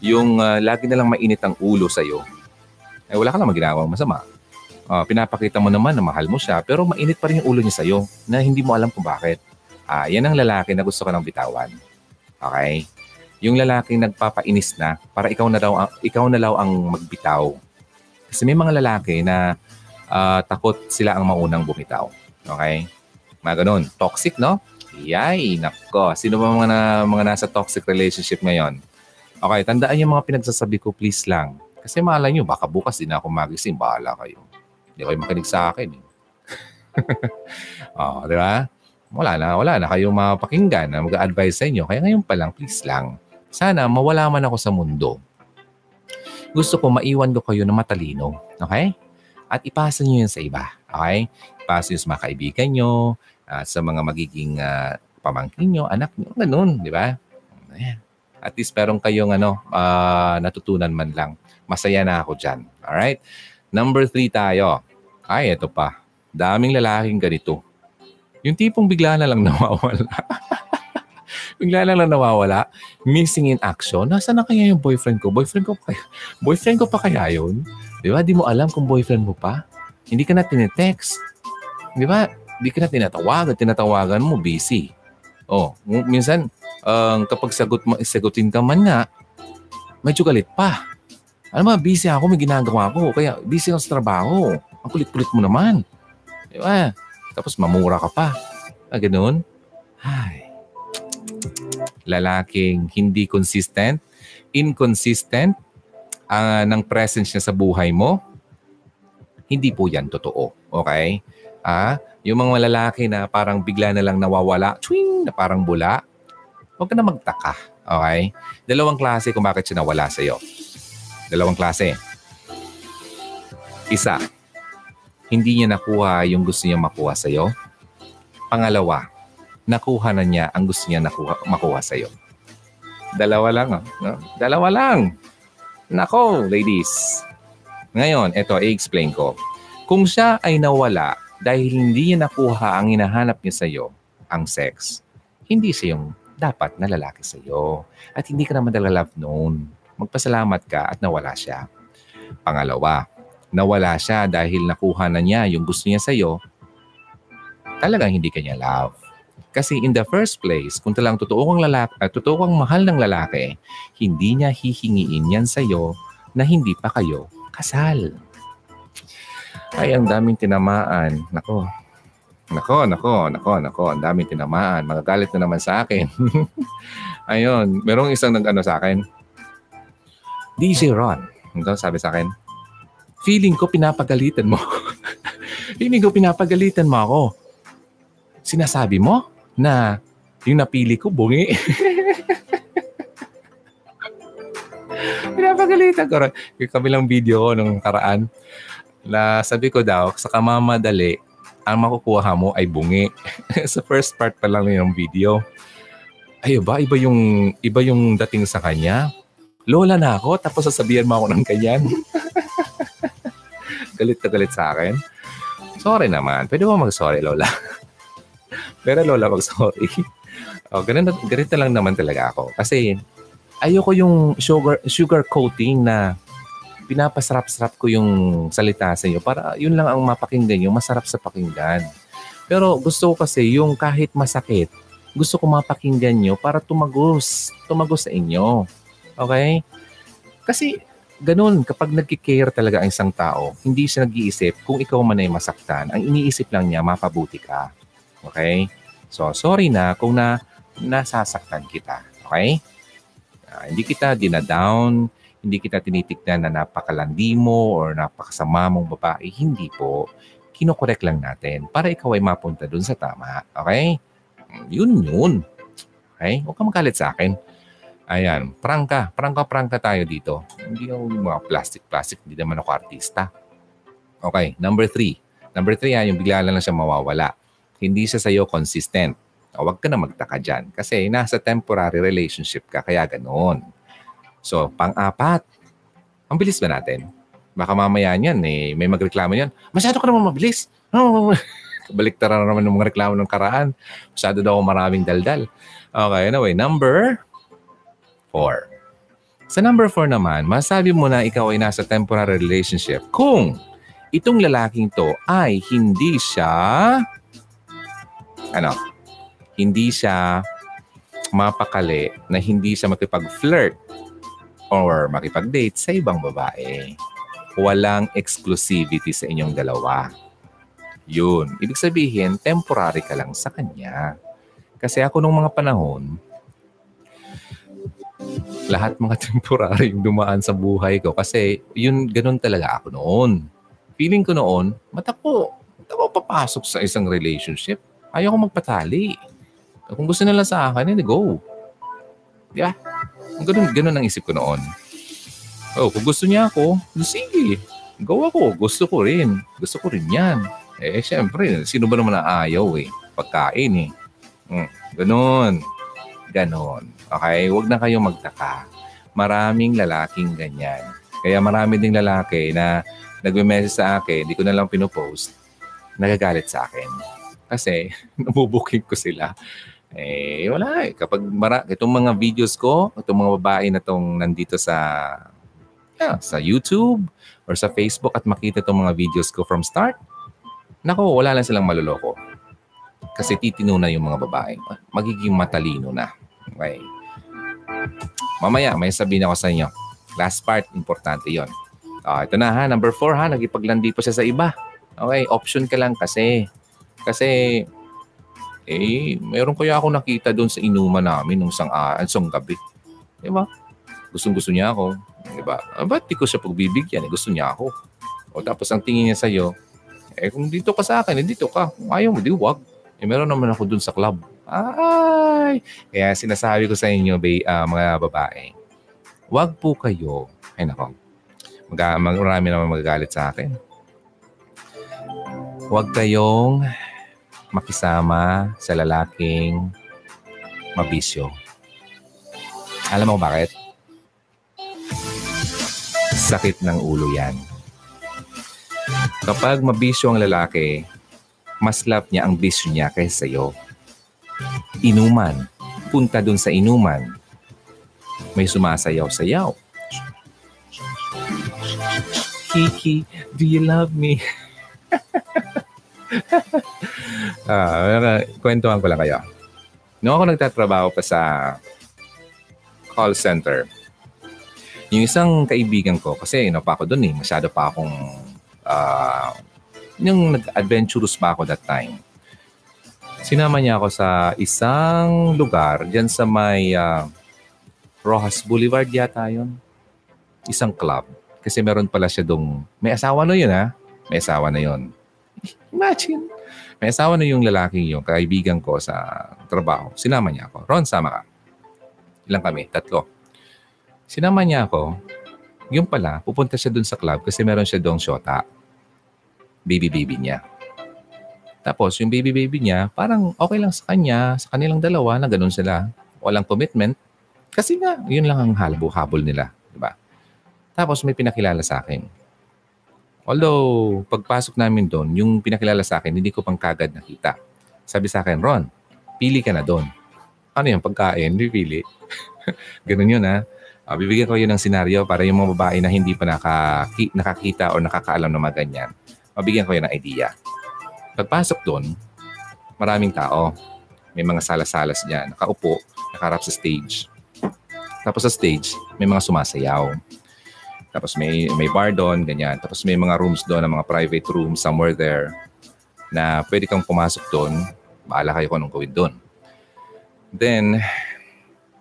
Yung uh, lagi na lang mainit ang ulo sa'yo. Eh, wala ka lang ginawang masama. Uh, pinapakita mo naman na mahal mo siya, pero mainit pa rin yung ulo niya sa'yo na hindi mo alam kung bakit. Ah, yan ang lalaki na gusto ka ng bitawan. Okay? Yung lalaki nagpapainis na para ikaw na daw ikaw na daw ang magbitaw. Kasi may mga lalaki na uh, takot sila ang maunang bumitaw. Okay? Mga ganun. Toxic, no? Yay, nako. Sino ba mga, na, mga nasa toxic relationship ngayon? Okay, tandaan yung mga pinagsasabi ko, please lang. Kasi malay nyo, baka bukas din ako magising. Bahala kayo. Hindi kayo makinig sa akin. Eh. oh, di ba? wala na, wala na kayong mapakinggan na mag-advise sa inyo. Kaya ngayon pa lang, please lang. Sana mawala man ako sa mundo. Gusto ko maiwan ko kayo na matalino. Okay? At ipasa nyo yun sa iba. Okay? Ipasa yun sa mga kaibigan nyo, at sa mga magiging uh, pamangkin nyo, anak nyo, ganun, di ba? Ayan. At least meron kayong ano, uh, natutunan man lang. Masaya na ako dyan. Alright? Number three tayo. Ay, ito pa. Daming lalaking ganito yung tipong bigla na lang nawawala. Bigla na lang nawawala. Missing in action. Nasaan na kaya yung boyfriend ko? Boyfriend ko pa kaya? Boyfriend ko pa kaya yun? Di ba? Di mo alam kung boyfriend mo pa? Hindi ka na tinetext. Di ba? Hindi ka na tinatawagan. Tinatawagan mo, busy. Oh, minsan, um, kapag sagot sagutin ka man nga, medyo galit pa. Alam mo, busy ako, may ginagawa ko. Kaya busy ako sa trabaho. Ang kulit-kulit mo naman. Di ba? Tapos mamura ka pa. Ah, ganun? Ay. Lalaking hindi consistent, inconsistent uh, ng presence niya sa buhay mo, hindi po yan totoo. Okay? Ah, yung mga lalaki na parang bigla na lang nawawala, twing, na parang bula, huwag ka na magtaka. Okay? Dalawang klase kung bakit siya nawala sa iyo. Dalawang klase. Isa, hindi niya nakuha yung gusto niya makuha sa iyo. Pangalawa, nakuha na niya ang gusto niya nakuha, makuha sa iyo. Dalawa lang. Oh, no? Dalawa lang. Nako, ladies. Ngayon, ito, i-explain ko. Kung siya ay nawala dahil hindi niya nakuha ang hinahanap niya sa iyo, ang sex, hindi siya yung dapat na lalaki sa iyo. At hindi ka naman talaga love noon. Magpasalamat ka at nawala siya. Pangalawa, nawala siya dahil nakuha na niya yung gusto niya sa'yo, talagang hindi kanya love. Kasi in the first place, kung talang totoo kang, lalaki, uh, totoo kang mahal ng lalaki, hindi niya hihingiin yan sa'yo na hindi pa kayo kasal. Ay, ang daming tinamaan. Nako, nako, nako, nako, nako, ang daming tinamaan. Magagalit na naman sa akin. Ayun, merong isang nag-ano sa akin. DJ Ron. Ito sabi sa akin, feeling ko pinapagalitan mo. feeling ko pinapagalitan mo ako. Sinasabi mo na yung napili ko, bungi. Pinapagalitan ko. Yung kabilang video ko nung karaan, na sabi ko daw, sa kamamadali, ang makukuha mo ay bungi. sa first part pa lang yung video. Ay ba, iba yung, iba yung dating sa kanya. Lola na ako, tapos sasabihan mo ako ng ganyan. galit na galit sa akin. Sorry naman. Pwede mo mag-sorry, Lola. Pero Lola, mag-sorry. oh, ganun, ganito lang naman talaga ako. Kasi ayoko yung sugar, sugar coating na pinapasarap-sarap ko yung salita sa inyo para yun lang ang mapakinggan yung masarap sa pakinggan. Pero gusto ko kasi yung kahit masakit, gusto ko mapakinggan nyo para tumagos, tumagos sa inyo. Okay? Kasi ganun, kapag nagkikare talaga ang isang tao, hindi siya nag-iisip kung ikaw man ay masaktan. Ang iniisip lang niya, mapabuti ka. Okay? So, sorry na kung na nasasaktan kita. Okay? Uh, hindi kita dinadown, hindi kita tinitignan na napakalandi mo or napakasama mong babae. Hindi po. Kinokorek lang natin para ikaw ay mapunta dun sa tama. Okay? Yun yun. Okay? Huwag ka magalit sa akin. Ayan. Prangka. Prangka-prangka tayo dito. Hindi yung mga plastic-plastic. Hindi naman ako artista. Okay. Number three. Number three, ha, yung bigla lang siya mawawala. Hindi siya sa'yo consistent. O, huwag ka na magtaka dyan. Kasi nasa temporary relationship ka, kaya ganoon. So, pang-apat. Ang bilis ba natin? Baka mamaya niyan, eh, may magreklamo niyan. Masyado ka naman mabilis. Baliktara na naman ng mga reklamo ng karaan. Masyado daw maraming daldal. Okay, anyway, number four. Sa number four naman, masabi mo na ikaw ay nasa temporary relationship kung itong lalaking to ay hindi siya ano, hindi siya mapakali na hindi siya makipag-flirt or makipag-date sa ibang babae. Walang exclusivity sa inyong dalawa. Yun. Ibig sabihin, temporary ka lang sa kanya. Kasi ako nung mga panahon, lahat mga temporary yung dumaan sa buhay ko. Kasi yun, ganun talaga ako noon. Feeling ko noon, matako. Matako papasok sa isang relationship. Ayaw ko magpatali. Kung gusto nila sa akin, hindi go. Di ba? Ganun, ganun ang isip ko noon. Oh, kung gusto niya ako, sige. Go ako. Gusto ko rin. Gusto ko rin yan. Eh, syempre, sino ba naman ayaw eh? Pagkain eh. Hmm, ganun. Ganon. Okay? Huwag na kayong magtaka. Maraming lalaking ganyan. Kaya marami ding lalaki na nagme-message sa akin, hindi ko na lang pinopost, nagagalit sa akin. Kasi nabubuking ko sila. Eh, wala eh. Kapag mara, itong mga videos ko, itong mga babae na itong nandito sa yeah, sa YouTube or sa Facebook at makita itong mga videos ko from start, nako, wala lang silang maluloko. Kasi titino na yung mga babae. Magiging matalino na. Okay. Mamaya, may sabihin ako sa inyo. Last part, importante yon. Uh, ito na ha, number four ha, nagipaglandi po siya sa iba. Okay, option ka lang kasi. Kasi eh, meron kaya ako nakita doon sa inuman namin nung sang, uh, gabi. Di ba? Gustong gusto niya ako. Di ba? Ah, ba't di ko siya pagbibigyan? Eh, gusto niya ako. O tapos ang tingin niya sa'yo, eh kung dito ka sa akin, eh dito ka. Kung ayaw mo, di wag. Eh meron naman ako doon sa club. Ay! Kaya sinasabi ko sa inyo, bay, uh, mga babae, wag po kayo, ay nako, mag, marami naman magagalit sa akin. Huwag kayong makisama sa lalaking mabisyo. Alam mo bakit? Sakit ng ulo yan. Kapag mabisyo ang lalaki, mas love niya ang bisyo niya kaysa sa'yo. Inuman. Punta dun sa inuman. May sumasayaw-sayaw. Kiki, do you love me? ah, kwentuhan ko lang kayo. Noong ako nagtatrabaho pa sa call center, yung isang kaibigan ko, kasi pa ako doon eh, masyado pa akong, uh, yung nag-adventurous pa ako that time. Sinama niya ako sa isang lugar, dyan sa may uh, Rojas Boulevard yata yun. Isang club. Kasi meron pala siya dong, may asawa na yun ha. May asawa na yun. Imagine. May asawa na yung lalaking yung kaibigan ko sa trabaho. Sinama niya ako. Ron, sama ka. Ilang kami? Tatlo. Sinama niya ako. Yung pala, pupunta siya dun sa club kasi meron siya doong shota. Baby-baby niya. Tapos yung baby-baby niya, parang okay lang sa kanya, sa kanilang dalawa na ganun sila. Walang commitment. Kasi nga, yun lang ang halbo-habol nila. Di ba? Tapos may pinakilala sa akin. Although, pagpasok namin doon, yung pinakilala sa akin, hindi ko pang kagad nakita. Sabi sa akin, Ron, pili ka na doon. Ano yung pagkain? Hindi pili. Ganun yun ha. Uh, bibigyan ko yun ng senaryo para yung mga babae na hindi pa nakaki- nakakita o nakakaalam ng mga ganyan, mabigyan ko yun ng idea. Pagpasok doon, maraming tao. May mga salas-salas dyan. Nakaupo, nakarap sa stage. Tapos sa stage, may mga sumasayaw. Tapos may, may bar doon, ganyan. Tapos may mga rooms doon, mga private rooms somewhere there na pwede kang pumasok doon. Bahala kayo kung anong gawin doon. Then,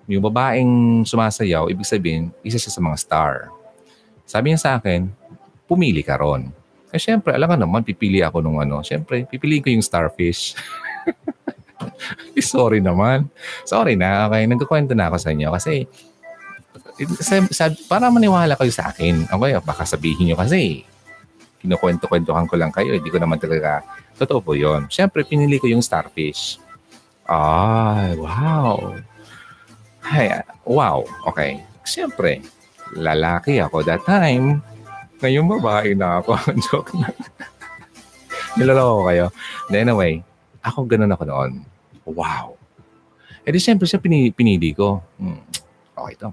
yung babaeng sumasayaw, ibig sabihin, isa siya sa mga star. Sabi niya sa akin, pumili ka ron. Eh syempre, alam ka naman, pipili ako nung ano. Syempre, pipiliin ko yung starfish. sorry naman. Sorry na, okay. Nagkukwento na ako sa inyo kasi sa, sa, para maniwala kayo sa akin. Okay, baka sabihin nyo kasi kinukwento-kwentuhan ko lang kayo. Hindi ko naman talaga, totoo po yun. Syempre, pinili ko yung starfish. Ay, wow. Ay, wow. Okay. Siyempre, lalaki ako that time. Ngayon babae na ako. Joke na. Niloloko ko kayo. Anyway, ako ganun ako noon. Wow. Eh di siyempre siya pinili, pinili ko. Hmm, okay to.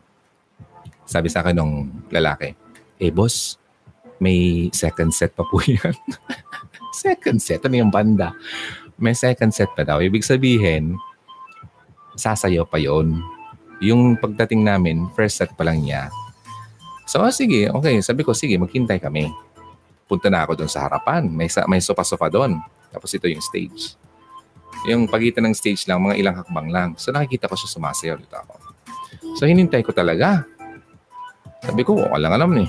Sabi sa akin ng lalaki, eh boss, may second set pa po yan. second set? Ano yung banda? May second set pa daw. Ibig sabihin, sasayaw pa yon yung pagdating namin, first set pa lang niya. So, oh, sige, okay. Sabi ko, sige, maghintay kami. Punta na ako doon sa harapan. May, may sofa-sofa doon. Tapos ito yung stage. Yung pagitan ng stage lang, mga ilang hakbang lang. So, nakikita ko siya sumasayaw dito ako. So, hinintay ko talaga. Sabi ko, wala lang alam ni.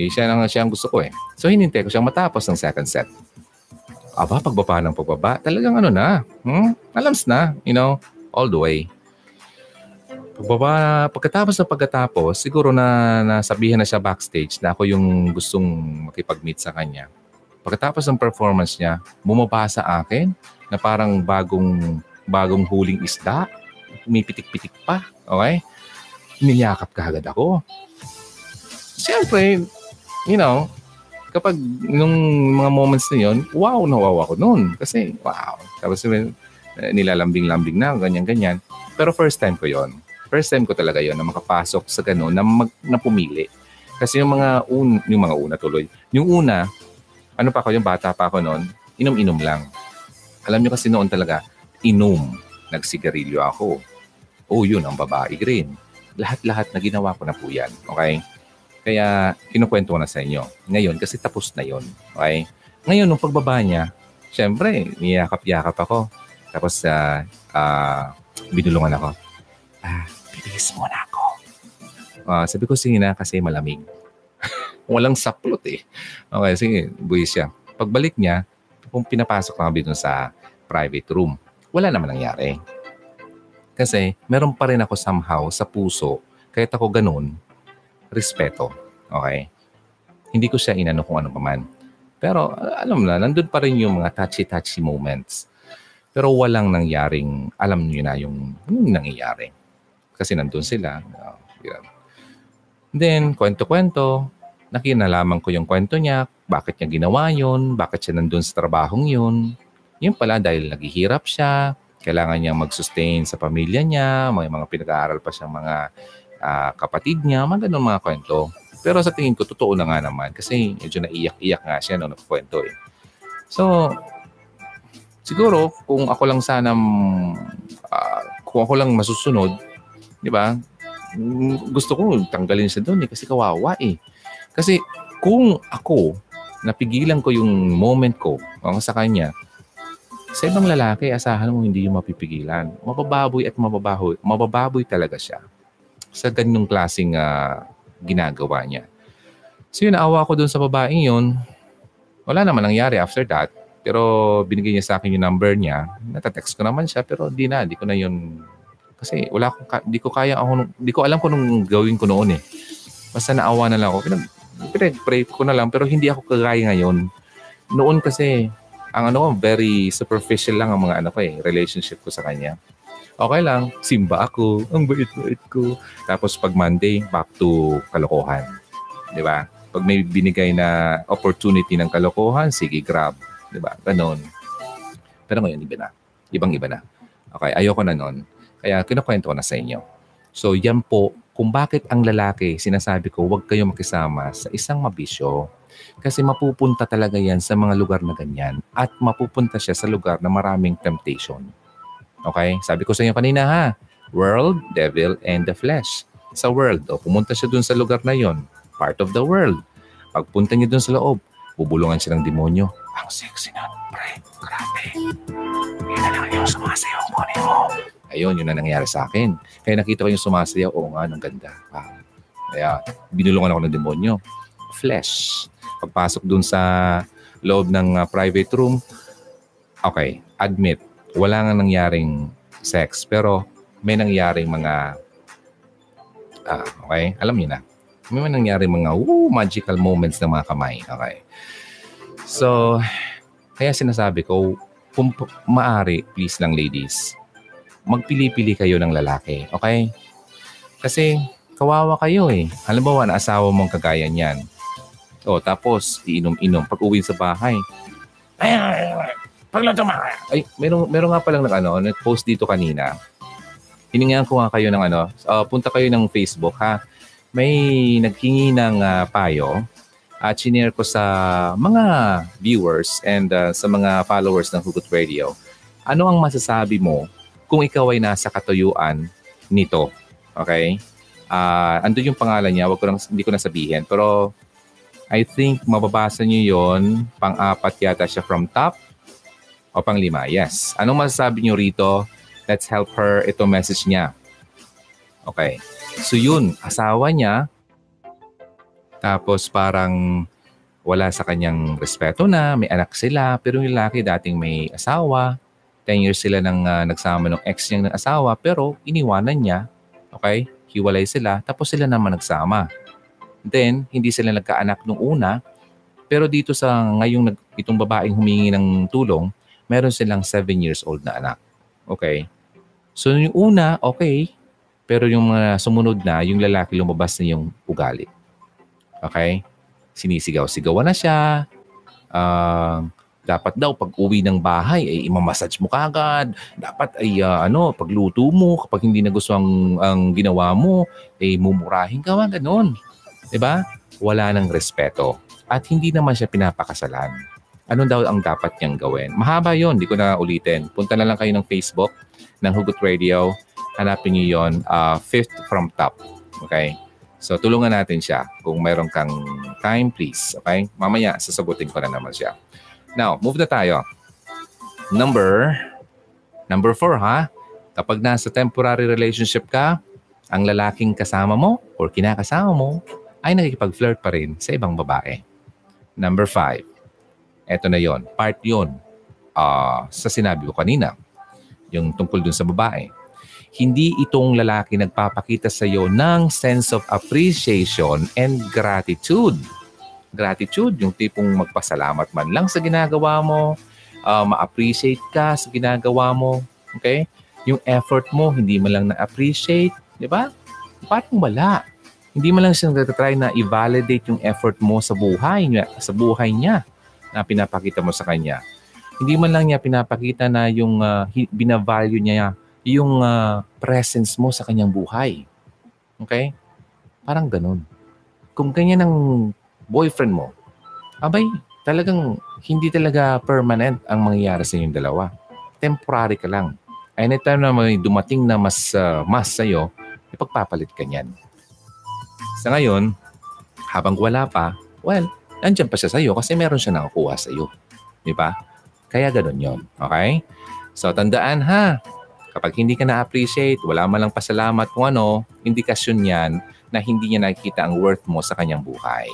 Eh, siya lang siya ang gusto ko eh. So, hinintay ko siyang matapos ng second set. Aba, pagbaba ng pagbaba, talagang ano na, hmm? alams na, you know, all the way. Pagbaba, pagkatapos ng pagkatapos, siguro na nasabihan na siya backstage na ako yung gustong makipag-meet sa kanya. Pagkatapos ng performance niya, bumaba sa akin na parang bagong bagong huling isda. Umipitik-pitik pa. Okay? Niyakap ka ako. Siyempre, you know, kapag nung mga moments na yun, wow, nawawa ako noon. Kasi, wow. Tapos nilalambing-lambing na, ganyan-ganyan. Pero first time ko yon First time ko talaga yon na makapasok sa ganun, na, mag, na pumili. Kasi yung mga, un, yung mga una tuloy, yung una, ano pa ako, yung bata pa ako noon, inom-inom lang. Alam niyo kasi noon talaga, inom. Nagsigarilyo ako. Oh, yun, ang babae green. Lahat-lahat na ginawa ko na po yan. Okay? Kaya, kinukwento ko na sa inyo. Ngayon, kasi tapos na yon Okay? Ngayon, nung pagbaba niya, syempre, niyakap-yakap ako. Tapos, uh, uh, binulungan ako. Ah, Bilis mo na ako. Uh, sabi ko, sige na kasi malamig. Walang saplot eh. Okay, sige, buwis siya. Pagbalik niya, kung pinapasok na kami dun sa private room, wala naman nangyari. Kasi meron pa rin ako somehow sa puso, kahit ako ganun, respeto. Okay? Hindi ko siya inano kung ano pa man. Pero alam na, nandun pa rin yung mga touchy-touchy moments. Pero walang nangyaring, alam niyo na yung, yung nangyayari kasi nandun sila. Uh, yeah. Then, kwento-kwento, nakinalaman ko yung kwento niya, bakit niya ginawa yun, bakit siya nandun sa trabahong yun. Yun pala dahil naghihirap siya, kailangan niyang mag-sustain sa pamilya niya, may mga pinag-aaral pa siyang mga uh, kapatid niya, mga ganun mga kwento. Pero sa tingin ko, totoo na nga naman kasi medyo naiyak-iyak nga siya nung nagkwento eh. So, siguro kung ako lang sana, uh, kung ako lang masusunod, Di ba? Gusto ko tanggalin siya doon eh kasi kawawa eh. Kasi kung ako, napigilan ko yung moment ko sa kanya, sa ibang lalaki, asahan mo hindi yung mapipigilan. Mabababoy at mabababoy, mabababoy talaga siya sa ganyong klaseng uh, ginagawa niya. So yun, naawa ko doon sa babaeng yun. Wala naman nangyari after that. Pero binigay niya sa akin yung number niya. Natatext ko naman siya pero di na, di ko na yun kasi wala akong, di ko kaya ako, di ko alam kung anong gawin ko noon eh. Basta naawa na lang ako. Pinag, pinag-pray ko na lang pero hindi ako kagaya ngayon. Noon kasi, ang ano ko, very superficial lang ang mga ano ko eh, relationship ko sa kanya. Okay lang, simba ako, ang bait-bait ko. Tapos pag Monday, back to kalokohan. Di ba? Pag may binigay na opportunity ng kalokohan, sige, grab. Di ba? Ganon. Pero ngayon, iba na. Ibang-iba na. Okay, ayoko na nun. Kaya kinukwento ko na sa inyo. So, yan po, kung bakit ang lalaki, sinasabi ko, huwag kayo makisama sa isang mabisyo. Kasi mapupunta talaga yan sa mga lugar na ganyan. At mapupunta siya sa lugar na maraming temptation. Okay? Sabi ko sa inyo kanina ha, world, devil, and the flesh. Sa world, o pumunta siya dun sa lugar na yon, part of the world. Pagpunta niya dun sa loob, bubulungan siya ng demonyo. Ang sexy na, pre. Grabe. Yun na lang yung sumasayaw ko mo. Ayun, yun na nangyari sa akin. Kaya nakita ko yung sumasayaw, oo nga, ang ganda. Ah. Kaya binulungan ako ng demonyo. Flesh. Pagpasok dun sa loob ng uh, private room, okay, admit, wala nga nangyaring sex, pero may nangyaring mga, ah, okay, alam niyo na. May mga nangyaring mga woo, magical moments ng mga kamay. Okay. So, kaya sinasabi ko, kung maari, please lang ladies, magpili-pili kayo ng lalaki. Okay? Kasi kawawa kayo eh. Halimbawa, na asawa mong kagaya niyan. O, tapos, iinom-inom. Pag uwi sa bahay, ay, ay, ay, Pagluto mo. Ay, meron, meron nga palang nag, ano, nag-post dito kanina. Hiningan ko nga kayo ng ano, uh, punta kayo ng Facebook ha. May naghingi ng uh, payo at uh, ko sa mga viewers and uh, sa mga followers ng Hugot Radio. Ano ang masasabi mo kung ikaw ay nasa katuyuan nito? Okay? Uh, ando yung pangalan niya, wag ko lang, hindi ko na sabihin. Pero I think mababasa niyo yon pang-apat yata siya from top o panglima? Yes. Anong masasabi niyo rito? Let's help her. Ito message niya. Okay. So yun, asawa niya. Tapos parang wala sa kanyang respeto na, may anak sila, pero yung lalaki dating may asawa, 10 years sila nang uh, nagsama ng ex niya ng asawa, pero iniwanan niya, okay, hiwalay sila, tapos sila naman nagsama. Then, hindi sila nagkaanak nung una, pero dito sa ngayong itong babaeng humingi ng tulong, meron silang 7 years old na anak. Okay? So yung una, okay. Pero yung mga sumunod na, yung lalaki lumabas na yung ugali. Okay? Sinisigaw-sigawan na siya. Uh, dapat daw pag uwi ng bahay ay imamassage mo kagad. Dapat ay uh, ano, pagluto mo kapag hindi na gusto ang, ang ginawa mo, ay mumurahin ka, ganon. 'Di ba? Wala nang respeto. At hindi naman siya pinapakasalan ano daw ang dapat niyang gawin. Mahaba yon, di ko na ulitin. Punta na lang kayo ng Facebook ng Hugot Radio. Hanapin niyo yon, uh, fifth from top. Okay? So, tulungan natin siya. Kung mayroon kang time, please. Okay? Mamaya, sasagutin ko na naman siya. Now, move na tayo. Number, number four, ha? Kapag nasa temporary relationship ka, ang lalaking kasama mo or kinakasama mo ay nakikipag-flirt pa rin sa ibang babae. Number five, Eto na yon, part yon uh, sa sinabi ko kanina, yung tungkol dun sa babae. Hindi itong lalaki nagpapakita sa iyo ng sense of appreciation and gratitude. Gratitude, yung tipong magpasalamat man lang sa ginagawa mo, uh, ma-appreciate ka sa ginagawa mo. Okay? Yung effort mo, hindi mo lang na-appreciate. Di ba? Parang wala. Hindi mo lang siya nagtatry na i-validate yung effort mo sa buhay niya. Sa buhay niya na pinapakita mo sa kanya. Hindi man lang niya pinapakita na yung uh, binavalue niya yung uh, presence mo sa kanyang buhay. Okay? Parang ganun. Kung ganyan ang boyfriend mo, abay, talagang hindi talaga permanent ang mangyayari sa inyong dalawa. Temporary ka lang. Anytime na may dumating na mas uh, mas sa'yo, ipagpapalit ka niyan. Sa ngayon, habang wala pa, well, Nandiyan pa siya sa'yo kasi meron siya nakukuha sa'yo. Di ba? Kaya ganun yon Okay? So, tandaan ha, kapag hindi ka na-appreciate, wala man lang pasalamat kung ano, indikasyon yan na hindi niya nakikita ang worth mo sa kanyang buhay.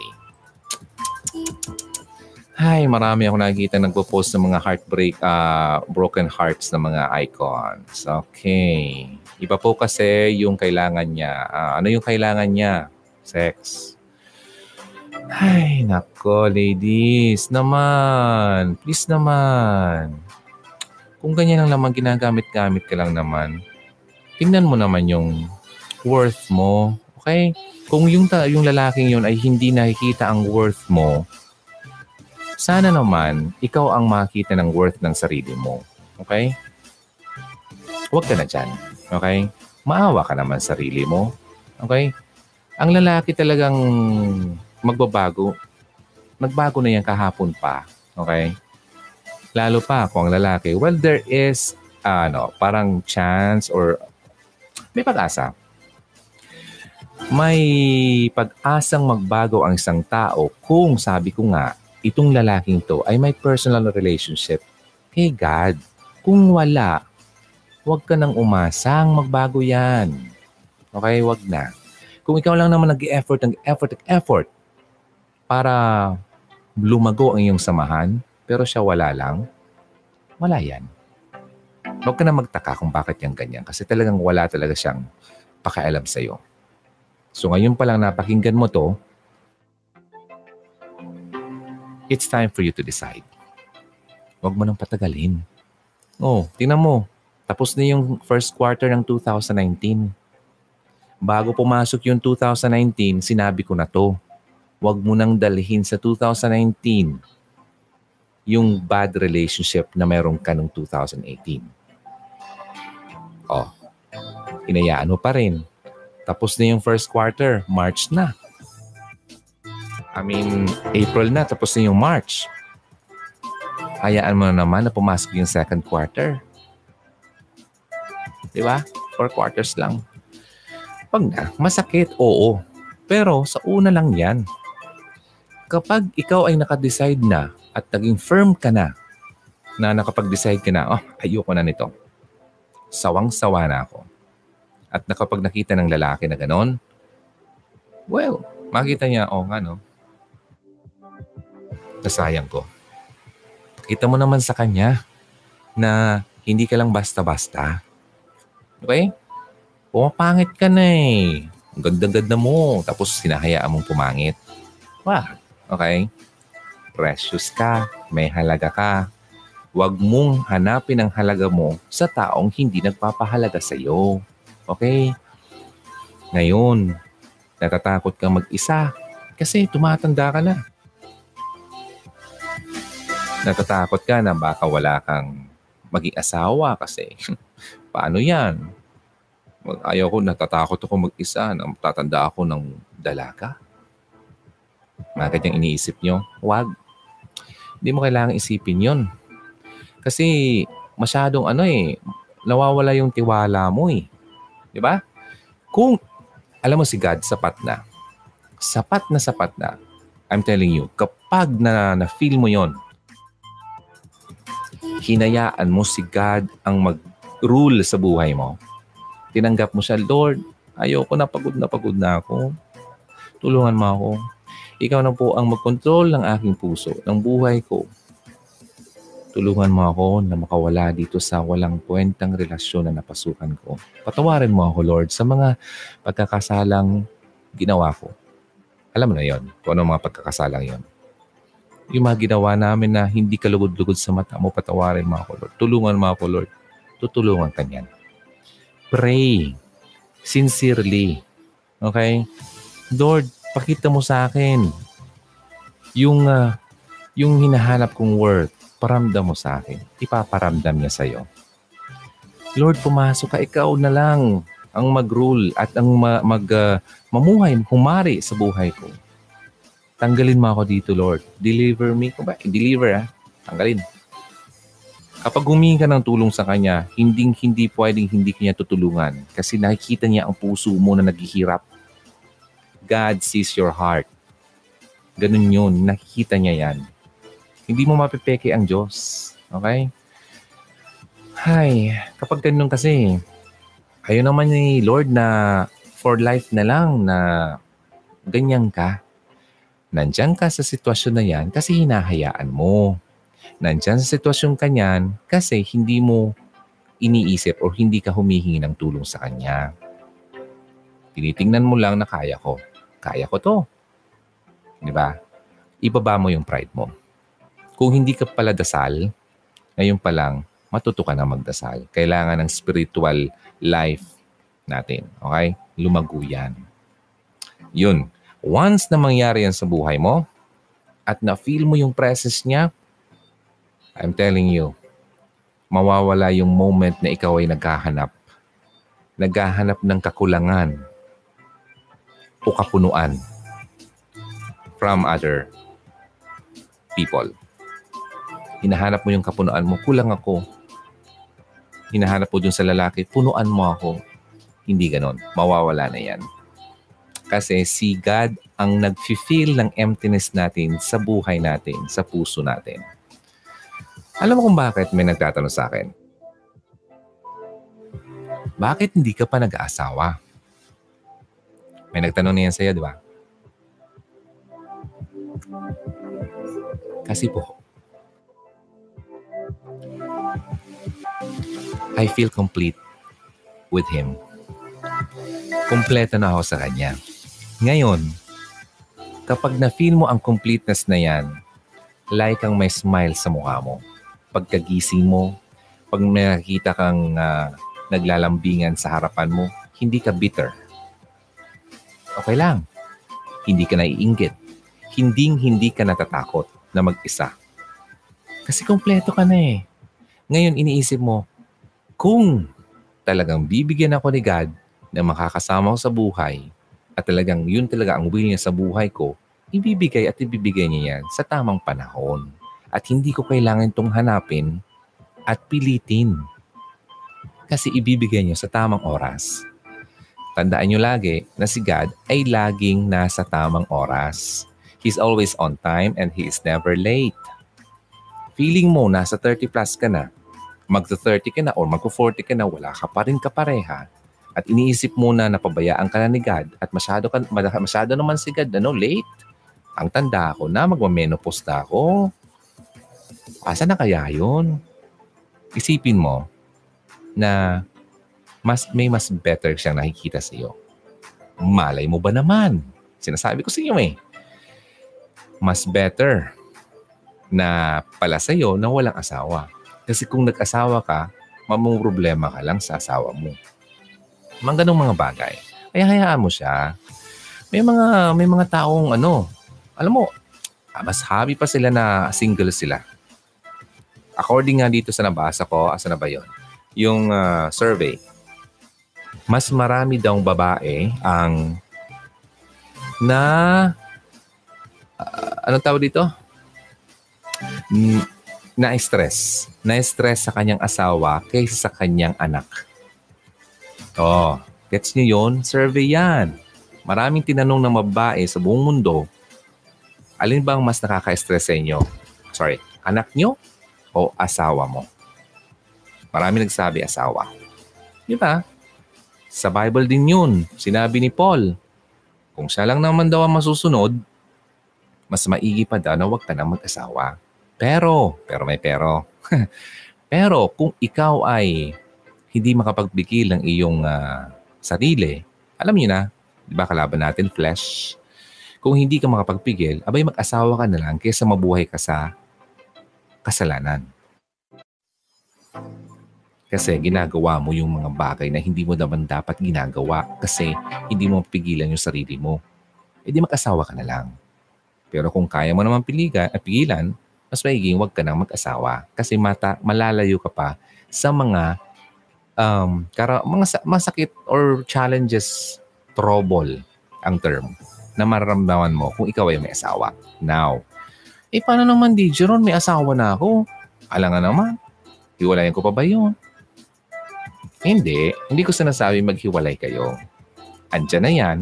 Ay, marami ako nakikita nagpo-post ng mga heartbreak, uh, broken hearts ng mga icons. Okay. Iba po kasi yung kailangan niya. Uh, ano yung kailangan niya? Sex. Ay, nako, ladies. Naman. Please naman. Kung ganyan lang naman, ginagamit-gamit ka lang naman, tingnan mo naman yung worth mo. Okay? Kung yung, ta- yung lalaking yun ay hindi nakikita ang worth mo, sana naman, ikaw ang makita ng worth ng sarili mo. Okay? Huwag ka na dyan. Okay? Maawa ka naman sa sarili mo. Okay? Ang lalaki talagang magbabago. Nagbago na yan kahapon pa. Okay? Lalo pa kung ang lalaki, well, there is, ano, parang chance or may pag-asa. May pag-asang magbago ang isang tao kung sabi ko nga, itong lalaking to ay may personal relationship kay God. Kung wala, huwag ka nang umasang magbago yan. Okay, wag na. Kung ikaw lang naman nag-effort, nag-effort, nag-effort, para lumago ang iyong samahan, pero siya wala lang, wala yan. Huwag ka na magtaka kung bakit yan ganyan kasi talagang wala talaga siyang pakialam sa'yo. So ngayon pa lang napakinggan mo to, it's time for you to decide. Huwag mo nang patagalin. Oh, tingnan mo. Tapos na yung first quarter ng 2019. Bago pumasok yung 2019, sinabi ko na to wag mo nang dalhin sa 2019 yung bad relationship na meron ka noong 2018. Oh, inayaan mo pa rin. Tapos na yung first quarter, March na. I mean, April na, tapos na yung March. Hayaan mo na naman na pumasok yung second quarter. Di ba? Four quarters lang. Pag na, masakit, oo. Pero sa una lang yan kapag ikaw ay nakadecide na at naging firm ka na, na nakapag-decide ka na, oh, ayoko na nito. Sawang-sawa na ako. At nakapag nakita ng lalaki na ganon, well, makita niya, oh nga no, nasayang ko. Kita mo naman sa kanya na hindi ka lang basta-basta. Okay? Pumapangit ka na eh. Ang ganda-ganda mo. Tapos sinahayaan mong pumangit. Wah, Okay? Precious ka, may halaga ka. Huwag mong hanapin ang halaga mo sa taong hindi nagpapahalaga sa iyo. Okay? Ngayon, natatakot kang mag-isa kasi tumatanda ka na. Natatakot ka na baka wala kang maging asawa kasi paano yan? Ayaw ko, natatakot ako mag-isa tatanda ako ng dalaga. Mga ganyang iniisip nyo, wag. Hindi mo kailangang isipin yon. Kasi masyadong ano eh, nawawala yung tiwala mo eh. Di ba? Kung, alam mo si God, sapat na. Sapat na sapat na. I'm telling you, kapag na, na-feel mo yon, hinayaan mo si God ang mag-rule sa buhay mo. Tinanggap mo siya, Lord, ayoko na pagod na pagod na ako. Tulungan mo ako ikaw na po ang magkontrol ng aking puso, ng buhay ko. Tulungan mo ako na makawala dito sa walang kwentang relasyon na napasukan ko. Patawarin mo ako, Lord, sa mga pagkakasalang ginawa ko. Alam mo na yon, kung ano mga pagkakasalang yon. Yung mga ginawa namin na hindi kalugod-lugod sa mata mo, patawarin mo ako, Lord. Tulungan mo ako, Lord. Tutulungan ka niyan. Pray sincerely. Okay? Lord, pakita mo sa akin yung uh, yung hinahanap kong worth, paramdam mo sa akin. Ipaparamdam niya sa iyo. Lord, pumasok ka, ikaw na lang ang mag-rule at ang ma- mag, uh, mamuhay, humari sa buhay ko. Tanggalin mo ako dito, Lord. Deliver me. Kung ba? Deliver, ha? Ah. Tanggalin. Kapag humingi ka ng tulong sa Kanya, hindi, hindi pwedeng hindi Kanya tutulungan kasi nakikita niya ang puso mo na naghihirap God sees your heart. Ganun yun. Nakikita niya yan. Hindi mo mapipeke ang Diyos. Okay? Hay, kapag ganun kasi, ayaw naman ni Lord na for life na lang na ganyan ka. Nandyan ka sa sitwasyon na yan kasi hinahayaan mo. Nandyan sa sitwasyon kanyan kasi hindi mo iniisip o hindi ka humihingi ng tulong sa Kanya. Tinitingnan mo lang na kaya ko. Kaya ko to. Di ba? Ibaba mo yung pride mo. Kung hindi ka pala dasal, ngayon pa lang, matuto ka na magdasal. Kailangan ng spiritual life natin. Okay? Lumago yan. Yun. Once na mangyari yan sa buhay mo, at na-feel mo yung presence niya, I'm telling you, mawawala yung moment na ikaw ay naghahanap. Naghahanap ng kakulangan o kapunuan from other people. Hinahanap mo yung kapunuan mo, kulang ako. Hinahanap mo dun sa lalaki, punuan mo ako. Hindi ganon. Mawawala na yan. Kasi si God ang nag-feel ng emptiness natin sa buhay natin, sa puso natin. Alam mo kung bakit may nagtatanong sa akin? Bakit hindi ka pa nag-aasawa? May nagtanong na yan sa'yo, di ba? Kasi po, I feel complete with Him. Kompleto na ako sa Kanya. Ngayon, kapag na-feel mo ang completeness na yan, like kang may smile sa mukha mo pagkagising mo, pag nakikita kang uh, naglalambingan sa harapan mo, hindi ka bitter. Okay lang. Hindi ka naiinggit. Hinding hindi ka natatakot na mag-isa. Kasi kompleto ka na eh. Ngayon iniisip mo, kung talagang bibigyan ako ni God na makakasama ko sa buhay at talagang yun talaga ang will niya sa buhay ko, ibibigay at ibibigay niya yan sa tamang panahon at hindi ko kailangan itong hanapin at pilitin. Kasi ibibigay niyo sa tamang oras. Tandaan niyo lagi na si God ay laging nasa tamang oras. He's always on time and He is never late. Feeling mo nasa 30 plus ka na, magto-30 ka na or magko-40 ka na, wala ka pa rin kapareha, at iniisip mo na napabayaan ka na ni God at masyado, ka, masyado naman si God, ano, late. Ang tanda ko na, magmamenopause na ako. Asa na kaya yun? Isipin mo na mas may mas better siyang nakikita sa iyo. Malay mo ba naman? Sinasabi ko sa iyo eh. Mas better na pala sa iyo na walang asawa. Kasi kung nag-asawa ka, mamong problema ka lang sa asawa mo. Mga ganong mga bagay. Kaya hayaan mo siya. May mga may mga taong ano, alam mo, mas happy pa sila na single sila according nga dito sa nabasa ko, asa na ba yon? Yung uh, survey, mas marami daw babae ang na uh, anong tawag dito? Na-stress. Na-stress sa kanyang asawa kaysa sa kanyang anak. Oh, gets niyo yon? Survey yan. Maraming tinanong ng babae sa buong mundo, alin bang mas nakaka-stress sa inyo? Sorry, anak nyo o asawa mo? Marami nagsabi asawa. Di ba? Sa Bible din yun. Sinabi ni Paul, kung siya lang naman daw ang masusunod, mas maigi pa daw na huwag ka na mag-asawa. Pero, pero may pero. pero kung ikaw ay hindi makapagbigil ng iyong uh, sarili, alam niyo na, di ba kalaban natin, flesh. Kung hindi ka makapagpigil, abay mag-asawa ka na lang kaysa mabuhay ka sa kasalanan. Kasi ginagawa mo yung mga bagay na hindi mo naman dapat ginagawa kasi hindi mo pigilan yung sarili mo. E di mag-asawa ka na lang. Pero kung kaya mo naman piligan, at pigilan, mas maiging huwag ka nang mag-asawa kasi mata, malalayo ka pa sa mga um, kara, mga masakit or challenges, trouble ang term na mararamdaman mo kung ikaw ay may asawa. Now, eh, paano naman di, Jeron, may asawa na ako. Alam nga naman, hiwalayan ko pa ba yun? Hindi. Hindi ko sinasabi maghiwalay kayo. Andiyan na yan.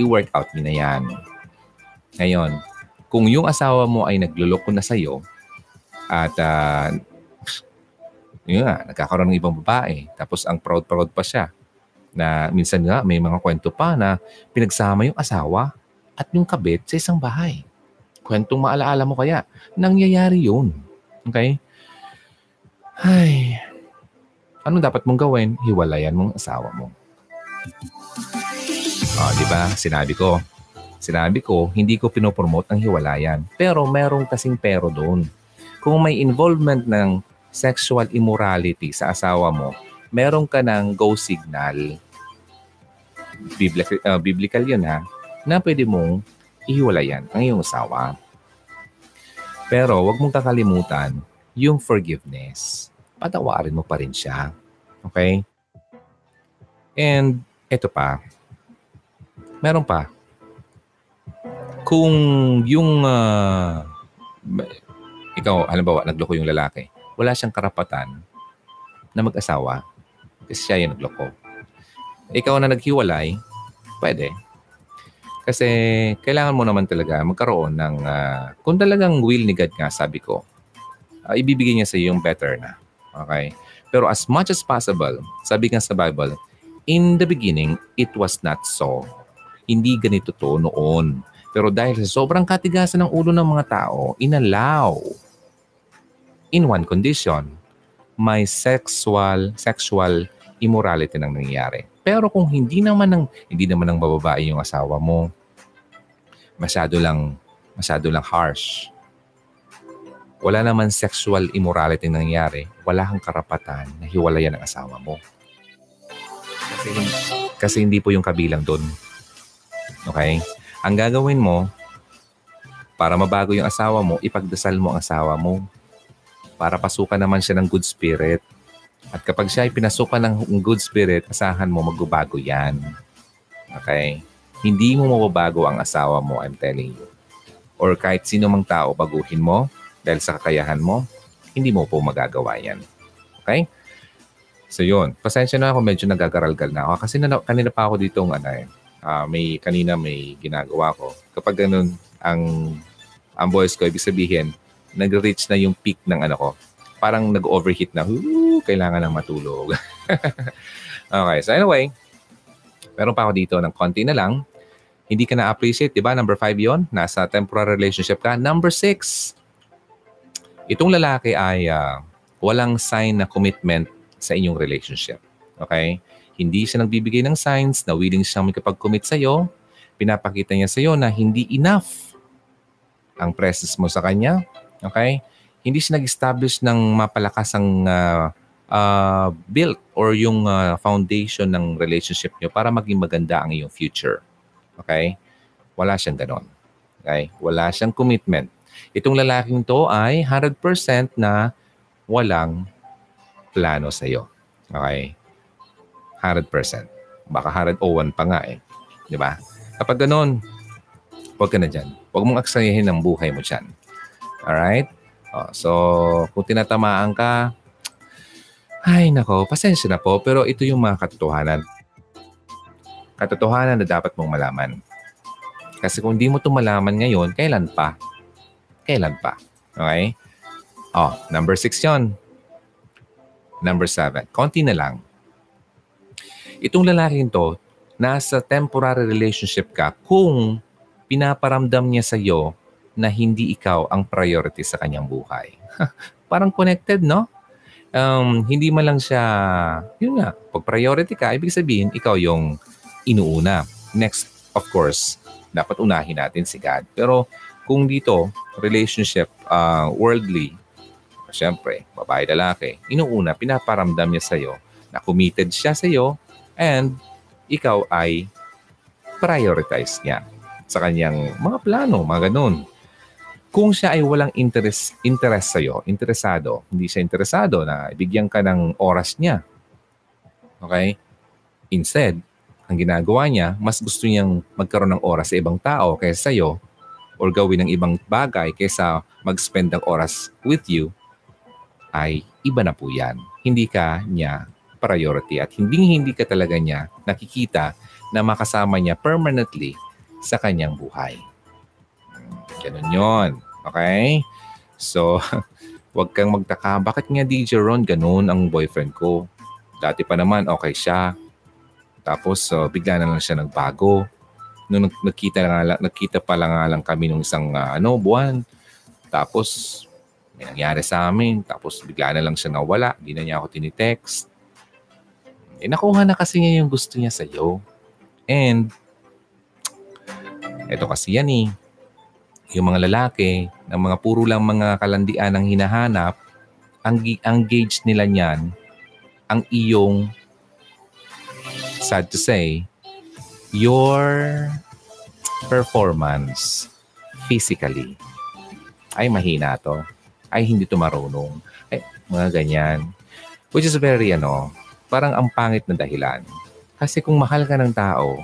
I-work out niyo na yan. Ngayon, kung yung asawa mo ay nagluloko na sa'yo at uh, yun nga, nagkakaroon ng ibang babae tapos ang proud-proud pa siya na minsan nga may mga kwento pa na pinagsama yung asawa at yung kabit sa isang bahay kwentong maalaala mo kaya. Nangyayari yun. Okay? Ay, ano dapat mong gawin? Hiwalayan mong asawa mo. Oh, di ba? Sinabi ko. Sinabi ko, hindi ko pinopromote ang hiwalayan. Pero meron kasing pero doon. Kung may involvement ng sexual immorality sa asawa mo, meron ka ng go signal. Biblical, uh, biblical yun ha, na pwede mong ihiwalayan ang iyong asawa. Pero wag mong kakalimutan yung forgiveness. Patawarin mo pa rin siya. Okay? And ito pa. Meron pa. Kung yung uh, ikaw, halimbawa, nagloko yung lalaki, wala siyang karapatan na mag-asawa kasi siya yung nagloko. Ikaw na naghiwalay, pwede. Kasi kailangan mo naman talaga magkaroon ng, uh, kung talagang will ni God nga, sabi ko, uh, ibibigay niya sa iyo yung better na. Okay? Pero as much as possible, sabi nga sa Bible, in the beginning, it was not so. Hindi ganito to noon. Pero dahil sa sobrang katigasan ng ulo ng mga tao, inalaw in one condition, may sexual sexual immorality nang nangyayari. Pero kung hindi naman ng hindi naman ng bababae yung asawa mo, masyado lang masyado lang harsh. Wala naman sexual immorality nang nangyayari, wala kang karapatan na hiwalayan ang asawa mo. Kasi, kasi hindi po yung kabilang doon. Okay? Ang gagawin mo, para mabago yung asawa mo, ipagdasal mo ang asawa mo. Para pasukan naman siya ng good spirit. At kapag siya ay pinasukan ng good spirit, asahan mo magbabago yan. Okay? Hindi mo mababago ang asawa mo, I'm telling you. Or kahit sino mang tao, baguhin mo dahil sa kakayahan mo, hindi mo po magagawa yan. Okay? So yun, pasensya na ako, medyo nagagaralgal na ako. Kasi na, kanina pa ako dito ano eh, uh, may kanina may ginagawa ko. Kapag ganun ang ang voice ko, ibig sabihin, nag-reach na yung peak ng ano ko. Parang nag-overheat na, kailangan ng matulog. okay, so anyway, meron pa ako dito ng konti na lang. Hindi ka na-appreciate, di ba? Number five yon Nasa temporary relationship ka. Number six, itong lalaki ay uh, walang sign na commitment sa inyong relationship. Okay? Hindi siya nagbibigay ng signs na willing siyang makipag-commit sa'yo. Pinapakita niya sa'yo na hindi enough ang presence mo sa kanya. Okay? Hindi siya nag-establish ng mapalakas ang uh, uh, built or yung uh, foundation ng relationship niyo para maging maganda ang iyong future. Okay? Wala siyang ganon. Okay? Wala siyang commitment. Itong lalaking to ay 100% na walang plano sa iyo. Okay? 100%. Baka 101 pa nga eh. Di ba? Kapag ganun, huwag ka na dyan. Huwag mong aksayahin ang buhay mo dyan. Alright? Oh, so, kung tinatamaan ka, ay nako, pasensya na po, pero ito yung mga katotohanan. Katotohanan na dapat mong malaman. Kasi kung di mo ito malaman ngayon, kailan pa? Kailan pa? Okay? Oh, number six yon. Number seven. Konti na lang. Itong lalaking to, nasa temporary relationship ka kung pinaparamdam niya sa iyo na hindi ikaw ang priority sa kanyang buhay. Parang connected, no? Um, hindi man lang siya, yun nga, pag priority ka, ibig sabihin, ikaw yung inuuna. Next, of course, dapat unahin natin si God. Pero kung dito, relationship, uh, worldly, syempre, babae, lalaki, inuuna, pinaparamdam niya sa iyo na committed siya sa iyo and ikaw ay prioritize niya sa kanyang mga plano, mga ganun. Kung siya ay walang interest, interest sa'yo, interesado, hindi siya interesado na ibigyan ka ng oras niya. Okay? Instead, ang ginagawa niya, mas gusto niyang magkaroon ng oras sa ibang tao kaysa sa'yo or gawin ng ibang bagay kaysa mag-spend ng oras with you, ay iba na po yan. Hindi ka niya priority at hindi hindi ka talaga niya nakikita na makasama niya permanently sa kanyang buhay. Ganun yon. Okay? So, wag kang magtaka. Bakit nga DJ Ron ganun ang boyfriend ko? Dati pa naman okay siya. Tapos uh, bigla na lang siya nagbago. Nung nagkita, lang, nagkita pa lang lang kami nung isang uh, ano, buwan. Tapos may nangyari sa amin. Tapos bigla na lang siya nawala. Hindi na niya ako tinitext Eh, nakuha na kasi niya yung gusto niya sa'yo. And, ito kasi yan eh. Yung mga lalaki, ng mga puro lang mga kalandian ang hinahanap, ang, ang nila niyan, ang iyong, sad to say, your performance physically. Ay, mahina to. Ay, hindi to marunong. Ay, mga ganyan. Which is very, ano, parang ang pangit na dahilan. Kasi kung mahal ka ng tao,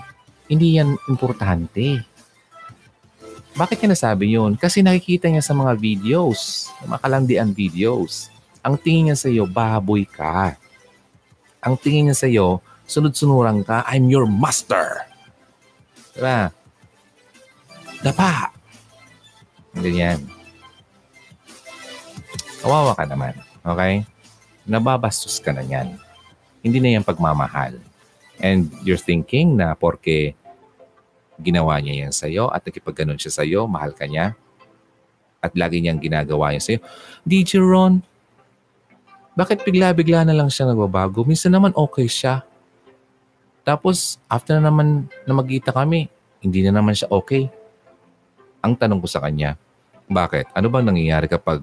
hindi yan importante. Bakit niya nasabi yun? Kasi nakikita niya sa mga videos, mga kalandian videos. Ang tingin niya sa iyo, baboy ka. Ang tingin niya sa iyo, sunod-sunuran ka, I'm your master. Diba? Dapa. Ganyan. Kawawa ka naman. Okay? Nababastos ka na yan. Hindi na yan pagmamahal. And you're thinking na porke ginawa niya yan sa'yo at nakipagganon siya sa'yo, mahal ka niya, at lagi niyang ginagawa niya sa'yo, DJ Ron, bakit bigla-bigla na lang siya nagbabago? Minsan naman okay siya. Tapos, after na naman na magkita kami, hindi na naman siya okay. Ang tanong ko sa kanya, bakit? Ano bang nangyayari kapag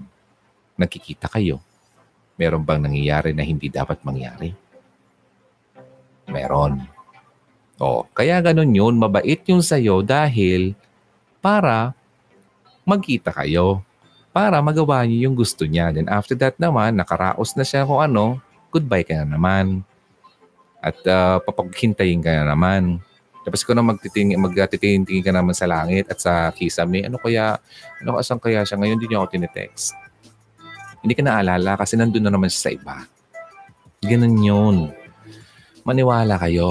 nakikita kayo? Meron bang nangyayari na hindi dapat mangyari? Meron. Oh, kaya ganun yun, mabait yung sa'yo dahil para magkita kayo. Para magawa niyo yung gusto niya. Then after that naman, nakaraos na siya kung ano, goodbye ka na naman. At uh, papaghintayin ka na naman. Tapos ko na magtitingin, magtitingin ka naman sa langit at sa kisame, ano kaya, ano asan kaya siya ngayon, hindi niya ako tinetext. Hindi ka naalala kasi nandun na naman siya sa iba. Ganun yun. Maniwala kayo.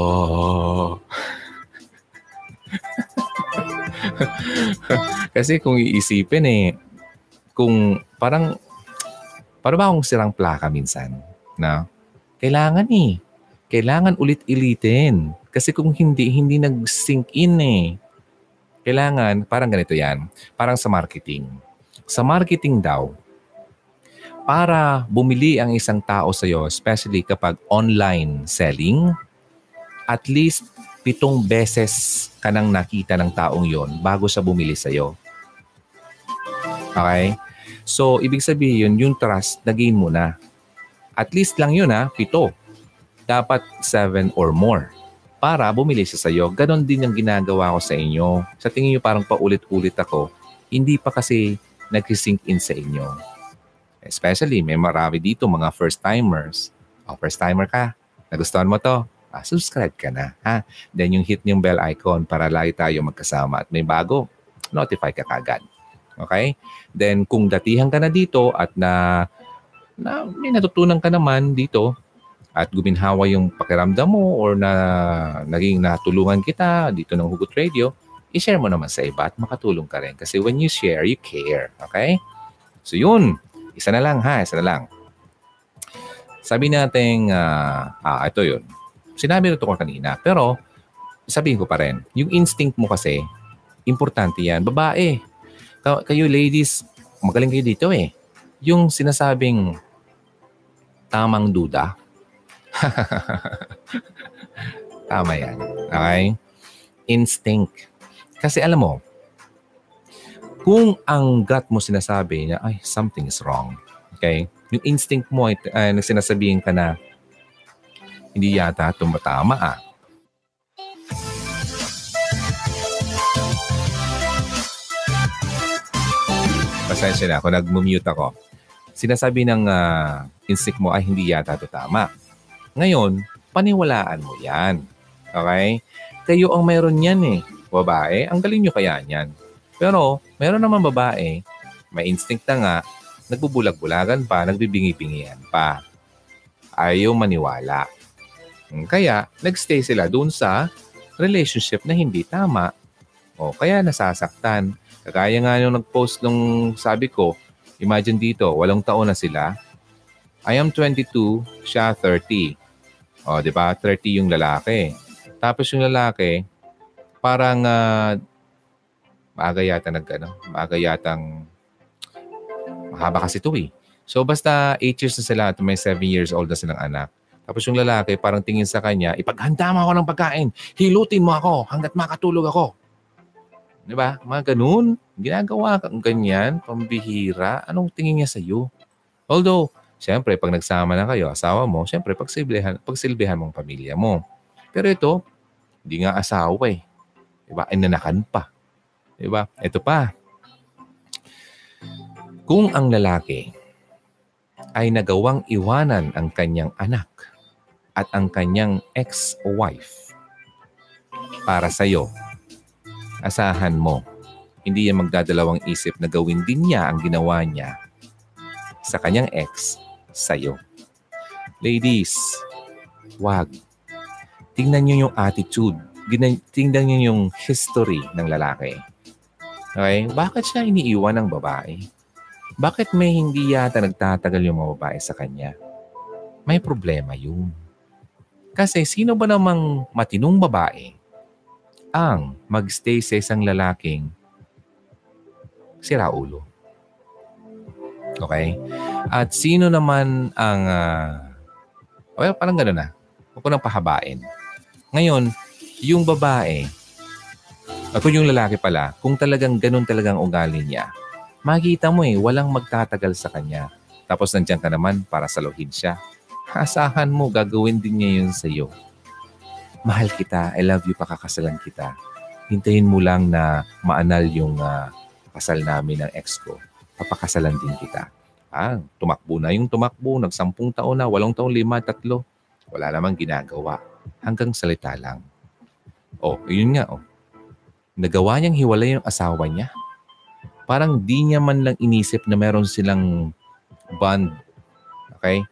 kasi kung iisipin eh, kung parang, parang ba akong sirang plaka minsan? Na, kailangan eh. Kailangan ulit-ilitin. Kasi kung hindi, hindi nag-sink in eh. Kailangan, parang ganito yan. Parang sa marketing. Sa marketing daw, para bumili ang isang tao sa iyo, especially kapag online selling, at least pitong beses ka nang nakita ng taong yon bago siya bumili sa iyo. Okay? So, ibig sabihin, yung trust, na-gain mo na. At least lang yun ha, pito. Dapat seven or more para bumili siya sa iyo. Ganon din yung ginagawa ko sa inyo. Sa tingin nyo parang paulit-ulit ako, hindi pa kasi nag-sink in sa inyo. Especially, may marami dito mga first-timers. O, oh, first-timer ka. Nagustuhan mo to? Ah, subscribe ka na. Ha? Then yung hit yung bell icon para lagi tayo magkasama at may bago, notify ka kagad. Okay? Then kung datihan ka na dito at na, na may natutunan ka naman dito at guminhawa yung pakiramdam mo or na naging natulungan kita dito ng Hugot Radio, i-share mo naman sa iba at makatulong ka rin. Kasi when you share, you care. Okay? So yun. Isa na lang ha. Isa na lang. Sabi natin, uh, ah, ito yun. Sinabi nito ko kanina. Pero, sabihin ko pa rin, yung instinct mo kasi, importante yan. Babae, kayo ladies, magaling kayo dito eh. Yung sinasabing tamang duda. Tama yan. Okay? Instinct. Kasi alam mo, kung ang gut mo sinasabi na, ay, something is wrong. Okay? Yung instinct mo ay uh, sinasabihin ka na, hindi yata tumatama ah. Pasensya na ako, nag-mute ako. Sinasabi ng uh, instinct mo ay hindi yata ito tama. Ngayon, paniwalaan mo yan. Okay? Kayo ang mayroon yan eh. Babae, ang galing nyo kaya yan. Pero, meron naman babae, may instinct na nga, nagbubulag-bulagan pa, nagbibingi-bingihan pa. Ayaw maniwala. Kaya, nagstay sila dun sa relationship na hindi tama. O, kaya nasasaktan. Kagaya nga yung nag-post nung sabi ko, imagine dito, walong taon na sila. I am 22, siya 30. O, di ba? 30 yung lalaki. Tapos yung lalaki, parang uh, maaga yata nag, ano, maaga yatang mahaba kasi ito eh. So basta 8 years na sila at may 7 years old na silang anak. Tapos yung lalaki parang tingin sa kanya, ipaghanda mo ako ng pagkain. Hilutin mo ako hanggat makatulog ako. Di ba? Mga ganun. Ginagawa kang ganyan, pambihira. Anong tingin niya sa iyo? Although, siyempre, pag nagsama na kayo, asawa mo, siyempre, pagsilbihan, pagsilbihan mong pamilya mo. Pero ito, hindi nga asawa eh. Di ba? Inanakan pa. Di ba? Ito pa. Kung ang lalaki ay nagawang iwanan ang kanyang anak at ang kanyang ex-wife para sa iyo, asahan mo, hindi yan magdadalawang isip na gawin din niya ang ginawa niya sa kanyang ex sa iyo. Ladies, wag. Tingnan niyo yung attitude. Tingnan niyo yung history ng lalaki. Okay? Bakit siya iniiwan ng babae? Bakit may hindi yata nagtatagal yung mga babae sa kanya? May problema yun. Kasi sino ba namang matinong babae ang magstay sa isang lalaking siraulo? Okay? At sino naman ang... Uh, well, parang gano'n na. Huwag ko nang pahabain. Ngayon, yung babae, ako yung lalaki pala, kung talagang ganun talagang ugali niya, makikita mo eh, walang magtatagal sa kanya. Tapos nandiyan ka naman para saluhin siya asahan mo, gagawin din niya yun sa iyo. Mahal kita, I love you, pakakasalan kita. Hintayin mo lang na maanal yung uh, kasal namin ng ex ko. Papakasalan din kita. Ah, tumakbo na yung tumakbo, nagsampung taon na, walong taon, lima, tatlo. Wala namang ginagawa. Hanggang salita lang. Oh, yun nga, oh. Nagawa niyang hiwalay yung asawa niya. Parang di niya man lang inisip na meron silang bond. Okay?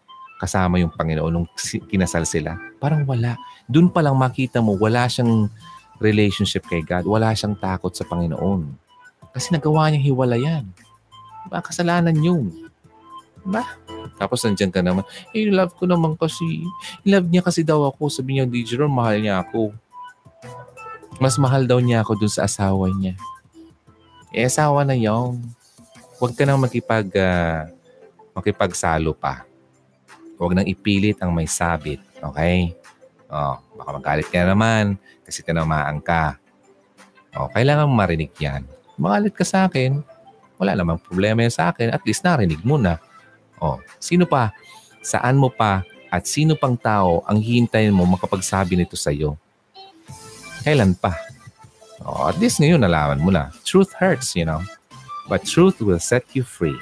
kasama yung Panginoon nung kinasal sila? Parang wala. Doon pa lang makita mo, wala siyang relationship kay God. Wala siyang takot sa Panginoon. Kasi nagawa niyang hiwalayan. Ba, kasalanan yun. Ba? Tapos nandiyan ka naman, eh, love ko naman kasi. Love niya kasi daw ako. Sabi niya, di Jerome, mahal niya ako. Mas mahal daw niya ako dun sa asawa niya. Eh, asawa na yun. Huwag ka nang makipag, uh, makipagsalo pa. Huwag nang ipilit ang may sabit. Okay? Oh, baka magalit ka naman kasi tinamaan ka. Oh, kailangan marinig yan. Magalit ka sa akin, wala namang problema yan sa akin. At least narinig mo na. Oh, sino pa? Saan mo pa? At sino pang tao ang hihintayin mo makapagsabi nito sa iyo? Kailan pa? Oh, at least ngayon nalaman mo na. Truth hurts, you know. But truth will set you free.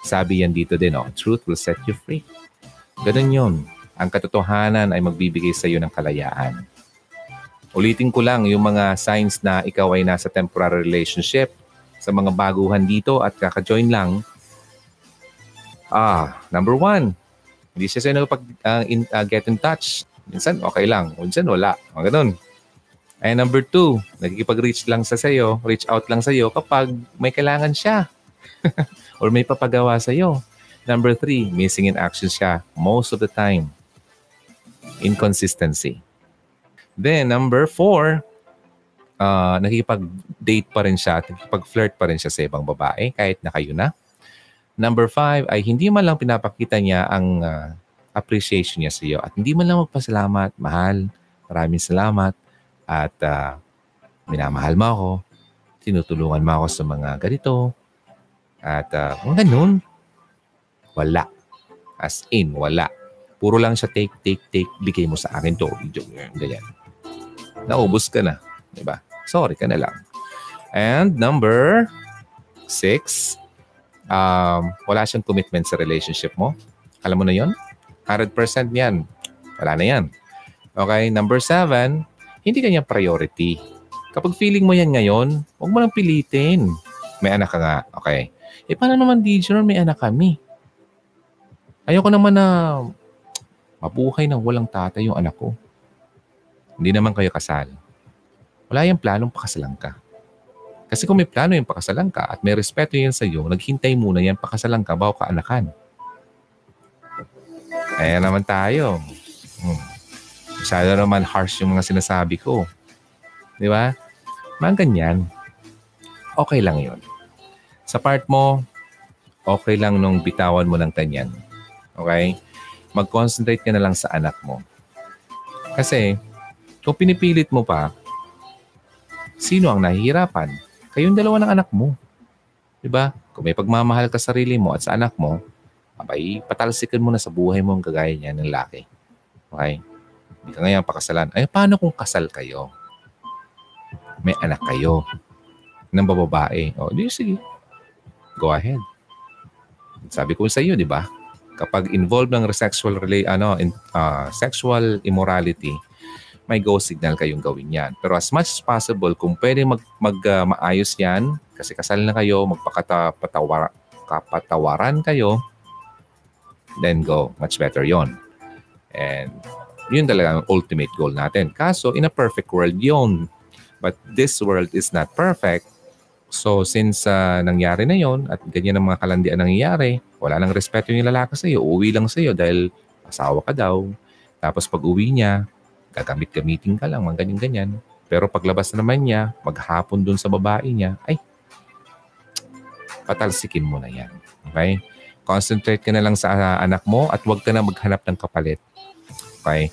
Sabi yan dito din, oh, truth will set you free. Ganun yun. Ang katotohanan ay magbibigay sa iyo ng kalayaan. Ulitin ko lang yung mga signs na ikaw ay nasa temporary relationship sa mga baguhan dito at kaka-join lang. Ah, number one, hindi siya sa'yo pag uh, in, uh, get in touch. Minsan, okay lang. Minsan, wala. Mga ganun. And number two, nagkikipag-reach lang sa sayo, reach out lang sa iyo kapag may kailangan siya. or may papagawa sa iyo. Number three, missing in action siya most of the time. Inconsistency. Then, number four, uh, nakikipag-date pa rin siya, nakikipag-flirt pa rin siya sa ibang babae kahit na kayo na. Number five ay hindi man lang pinapakita niya ang uh, appreciation niya sa iyo at hindi man lang magpasalamat, mahal, maraming salamat at uh, minamahal mo ako, tinutulungan mo ako sa mga ganito at uh, ganun. Wala. As in, wala. Puro lang siya take, take, take. Bigay mo sa akin to. Ganyan. Naubos ka na. Diba? Sorry ka na lang. And number six, um, wala siyang commitment sa relationship mo. Alam mo na yon 100% yan. Wala na yan. Okay, number seven, hindi kanya priority. Kapag feeling mo yan ngayon, huwag mo lang pilitin. May anak ka nga. Okay. Eh, paano naman, DJ, may anak kami? Ayoko naman na mabuhay ng walang tatay yung anak ko. Hindi naman kayo kasal. Wala yung planong pakasalan ka. Kasi kung may plano yung pakasalan ka at may respeto yan sa iyo, naghintay muna yan pakasalan ka bago ka anakan. Kaya naman tayo. Hmm. Masyado naman harsh yung mga sinasabi ko. Di ba? Mga ganyan. Okay lang yon. Sa part mo, okay lang nung bitawan mo ng tanyan. Okay? mag-concentrate ka na lang sa anak mo. Kasi, kung pinipilit mo pa, sino ang nahihirapan? Kayong dalawa ng anak mo. Diba? Kung may pagmamahal ka sa sarili mo at sa anak mo, abay, patalsikan mo na sa buhay mo ang gagaya niya ng laki. Okay? Hindi ka ngayon pakasalan. Ay, paano kung kasal kayo? May anak kayo ng bababae. O, di sige. Go ahead. Sabi ko sa iyo, di ba? Kapag involved ng sexual relay, ano, in, uh, sexual immorality, may go signal kayong gawin yan. Pero as much as possible, kung pwede mag, mag uh, maayos yan, kasi kasal na kayo, magpakatawaran kapatawaran kayo, then go. Much better yon. And yun talaga ang ultimate goal natin. Kaso, in a perfect world yon. But this world is not perfect. So, since uh, nangyari na yon at ganyan ang mga kalandian nangyayari, wala nang respeto yung lalaki sa iyo, uuwi lang sa iyo dahil asawa ka daw. Tapos pag uwi niya, gagamit-gamitin ka lang, mga ganyan-ganyan. Pero paglabas na naman niya, maghapon dun sa babae niya, ay, patalsikin mo na yan. Okay? Concentrate ka na lang sa uh, anak mo at huwag ka na maghanap ng kapalit. Okay?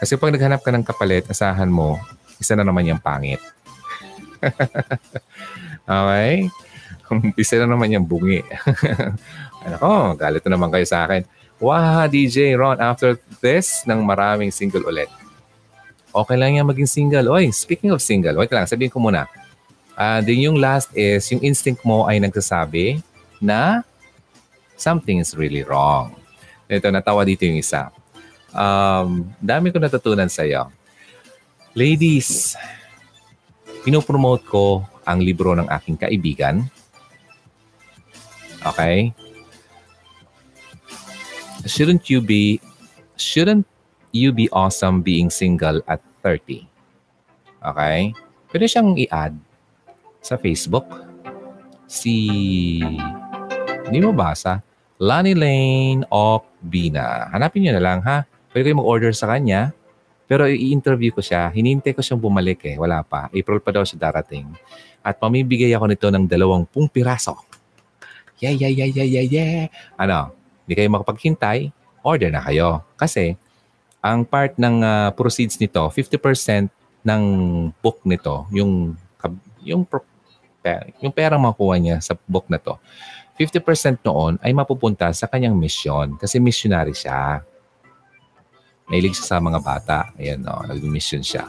Kasi pag naghanap ka ng kapalit, asahan mo, isa na naman yung pangit. okay? Isa na naman yung bungi. ano ko, galit na naman kayo sa akin. Wow, DJ Ron, after this, ng maraming single ulit okay lang yan maging single. Oy, speaking of single, wait lang, sabihin ko muna. Uh, then yung last is, yung instinct mo ay nagsasabi na something is really wrong. Ito, natawa dito yung isa. Um, dami ko natutunan sa iyo. Ladies, pinopromote ko ang libro ng aking kaibigan. Okay? Shouldn't you be, shouldn't you be awesome being single at 30. Okay? Pwede siyang i-add sa Facebook. Si, hindi mo basa, Lani Lane of Bina. Hanapin niyo na lang ha. Pwede kayo mag-order sa kanya. Pero i-interview ko siya. Hinintay ko siyang bumalik eh. Wala pa. April pa daw siya darating. At pamibigay ako nito ng dalawampung piraso. Yeah, yeah, yeah, yeah, yeah, yeah. Ano? Hindi kayo makapaghintay. Order na kayo. Kasi ang part ng uh, proceeds nito, 50% ng book nito, yung yung yung perang makuha niya sa book na to, 50% noon ay mapupunta sa kanyang mission kasi missionary siya. Mahilig siya sa mga bata. Ayan, no, nag-mission siya.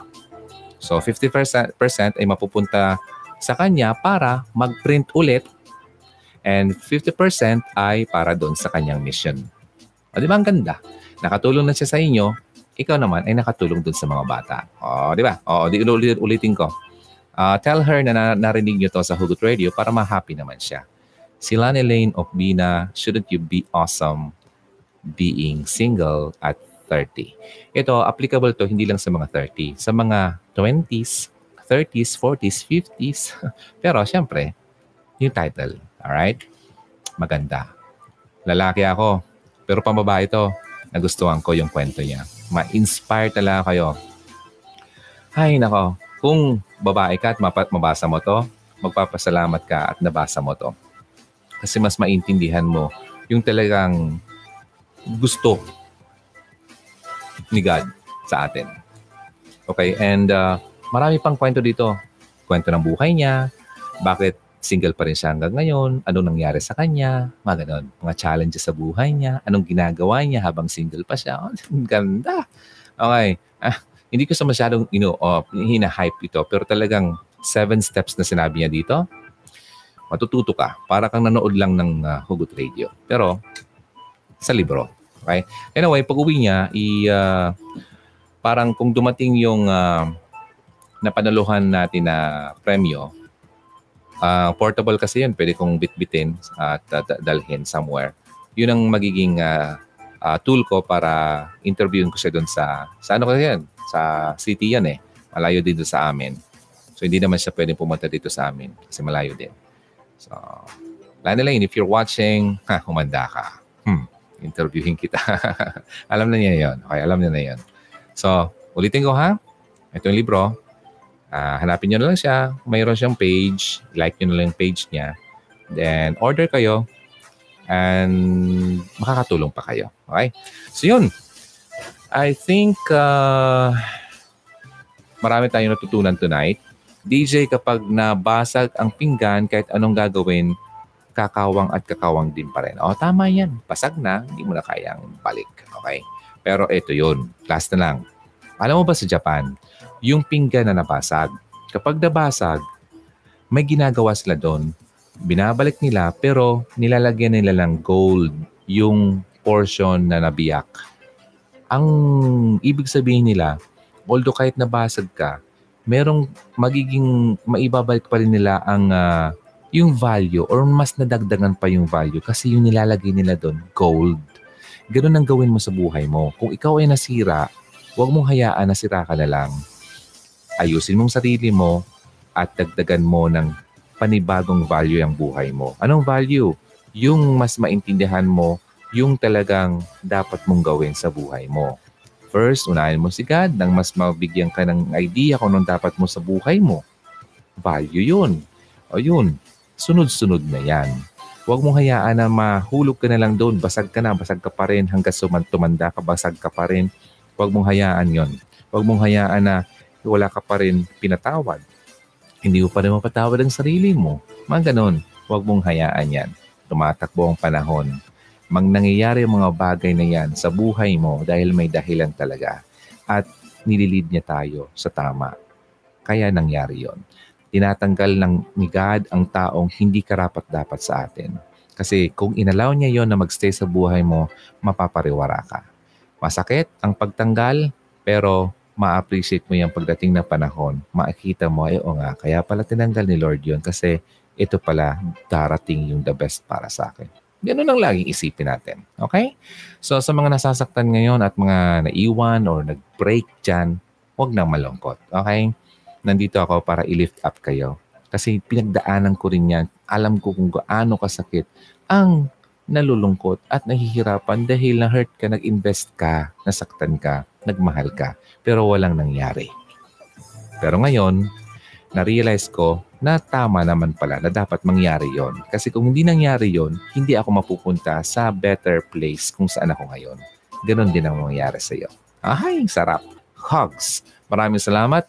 So, 50% ay mapupunta sa kanya para mag-print ulit and 50% ay para doon sa kanyang mission. O, di ba ang ganda? Nakatulong na siya sa inyo, ikaw naman ay nakatulong dun sa mga bata. O, di ba? O, di ulit, ulitin ko. Uh, tell her na, na narinig niyo to sa Hugot Radio para ma-happy naman siya. Si Lani Lane of Bina, shouldn't you be awesome being single at 30? Ito, applicable to hindi lang sa mga 30. Sa mga 20s, 30s, 40s, 50s. Pero syempre, yung title. Alright? Maganda. Lalaki ako. Pero pambabae ito nagustuhan ko yung kwento niya. Ma-inspire talaga kayo. Ay, nako. Kung babae ka at mapat mabasa mo to, magpapasalamat ka at nabasa mo to. Kasi mas maintindihan mo yung talagang gusto ni God sa atin. Okay, and uh, marami pang kwento dito. Kwento ng buhay niya, bakit single pa rin siya hanggang ngayon, anong nangyari sa kanya, mga ganun. Mga challenges sa buhay niya, anong ginagawa niya habang single pa siya. Oh, ganda. Okay. Ah, hindi ko sa masyadong you know, oh, hina-hype ito, pero talagang seven steps na sinabi niya dito, matututo ka. Para kang nanood lang ng uh, Hugot Radio. Pero sa libro. Okay? Anyway, pag uwi niya, i, uh, parang kung dumating yung uh, napanaluhan natin na premyo, Uh, portable kasi yun. Pwede kong bitbitin at uh, dalhin somewhere. Yun ang magiging uh, uh, tool ko para interviewin ko siya doon sa, sa ano kasi yan? Sa city yan eh. Malayo din sa amin. So hindi naman siya pwedeng pumunta dito sa amin kasi malayo din. So, Lana Lane, if you're watching, ha, humanda ka. Hmm, interviewin kita. alam na niya yon. Okay, alam niya na yon. So, ulitin ko ha. Ito yung libro. Uh, hanapin nyo na lang siya. Mayroon siyang page. Like nyo na lang yung page niya. Then, order kayo. and makakatulong pa kayo. Okay? So yun. I think uh, marami tayong natutunan tonight. DJ, kapag nabasag ang pinggan, kahit anong gagawin, kakawang at kakawang din pa rin. O, tama yan. Basag na, hindi mo na kayang balik. Okay? Pero ito yun. Last na lang. Alam mo ba sa Japan, yung pinggan na nabasag, kapag nabasag, may ginagawa sila doon. Binabalik nila pero nilalagyan nila lang gold yung portion na nabiyak. Ang ibig sabihin nila, although kahit nabasag ka, merong magiging maibabalik pa rin nila ang uh, yung value or mas nadagdagan pa yung value kasi yung nilalagay nila doon, gold. Ganun ang gawin mo sa buhay mo. Kung ikaw ay nasira, huwag mong hayaan na sira ka na lang. Ayusin mong sarili mo at dagdagan mo ng panibagong value ang buhay mo. Anong value? Yung mas maintindihan mo yung talagang dapat mong gawin sa buhay mo. First, unahin mo si God nang mas mabigyan ka ng idea kung anong dapat mo sa buhay mo. Value yun. O yun, sunod-sunod na yan. Huwag mong hayaan na mahulog ka na lang doon. Basag ka na, basag ka pa rin. Hanggang tumanda ka, basag ka pa rin. Huwag mong hayaan yon. Huwag mong hayaan na wala ka pa rin pinatawad. Hindi mo pa rin mapatawad ang sarili mo. Mga ganon. Huwag mong hayaan yan. Tumatakbo ang panahon mang nangyayari ang mga bagay na yan sa buhay mo dahil may dahilan talaga at nililid niya tayo sa tama. Kaya nangyari yon. Tinatanggal ng ni God ang taong hindi karapat-dapat sa atin. Kasi kung inalaw niya yon na magstay sa buhay mo, mapapariwara ka. Masakit ang pagtanggal, pero ma-appreciate mo yung pagdating na panahon. Makikita mo, ay o nga, kaya pala tinanggal ni Lord yon kasi ito pala darating yung the best para sa akin. Ganun ang laging isipin natin. Okay? So sa mga nasasaktan ngayon at mga naiwan or nag-break dyan, huwag nang malungkot. Okay? Nandito ako para i-lift up kayo. Kasi pinagdaanan ko rin yan. Alam ko kung gaano kasakit ang nalulungkot at nahihirapan dahil na-hurt ka, nag-invest ka, nasaktan ka, nagmahal ka, pero walang nangyari. Pero ngayon, na-realize ko na tama naman pala na dapat mangyari yon. Kasi kung hindi nangyari yon, hindi ako mapupunta sa better place kung saan ako ngayon. Ganon din ang mangyari sa iyo. Ahay, sarap. Hugs. Maraming salamat.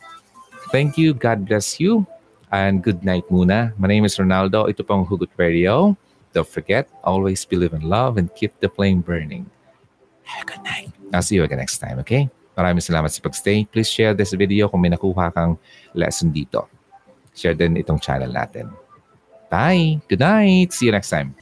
Thank you. God bless you. And good night muna. My name is Ronaldo. Ito pong Hugot Radio. Don't forget, always believe in love and keep the flame burning. Have a good night. I'll see you again next time, okay? Maraming salamat sa pagstay. Please share this video kung may nakuha kang lesson dito share din itong channel natin. Bye! Good night! See you next time!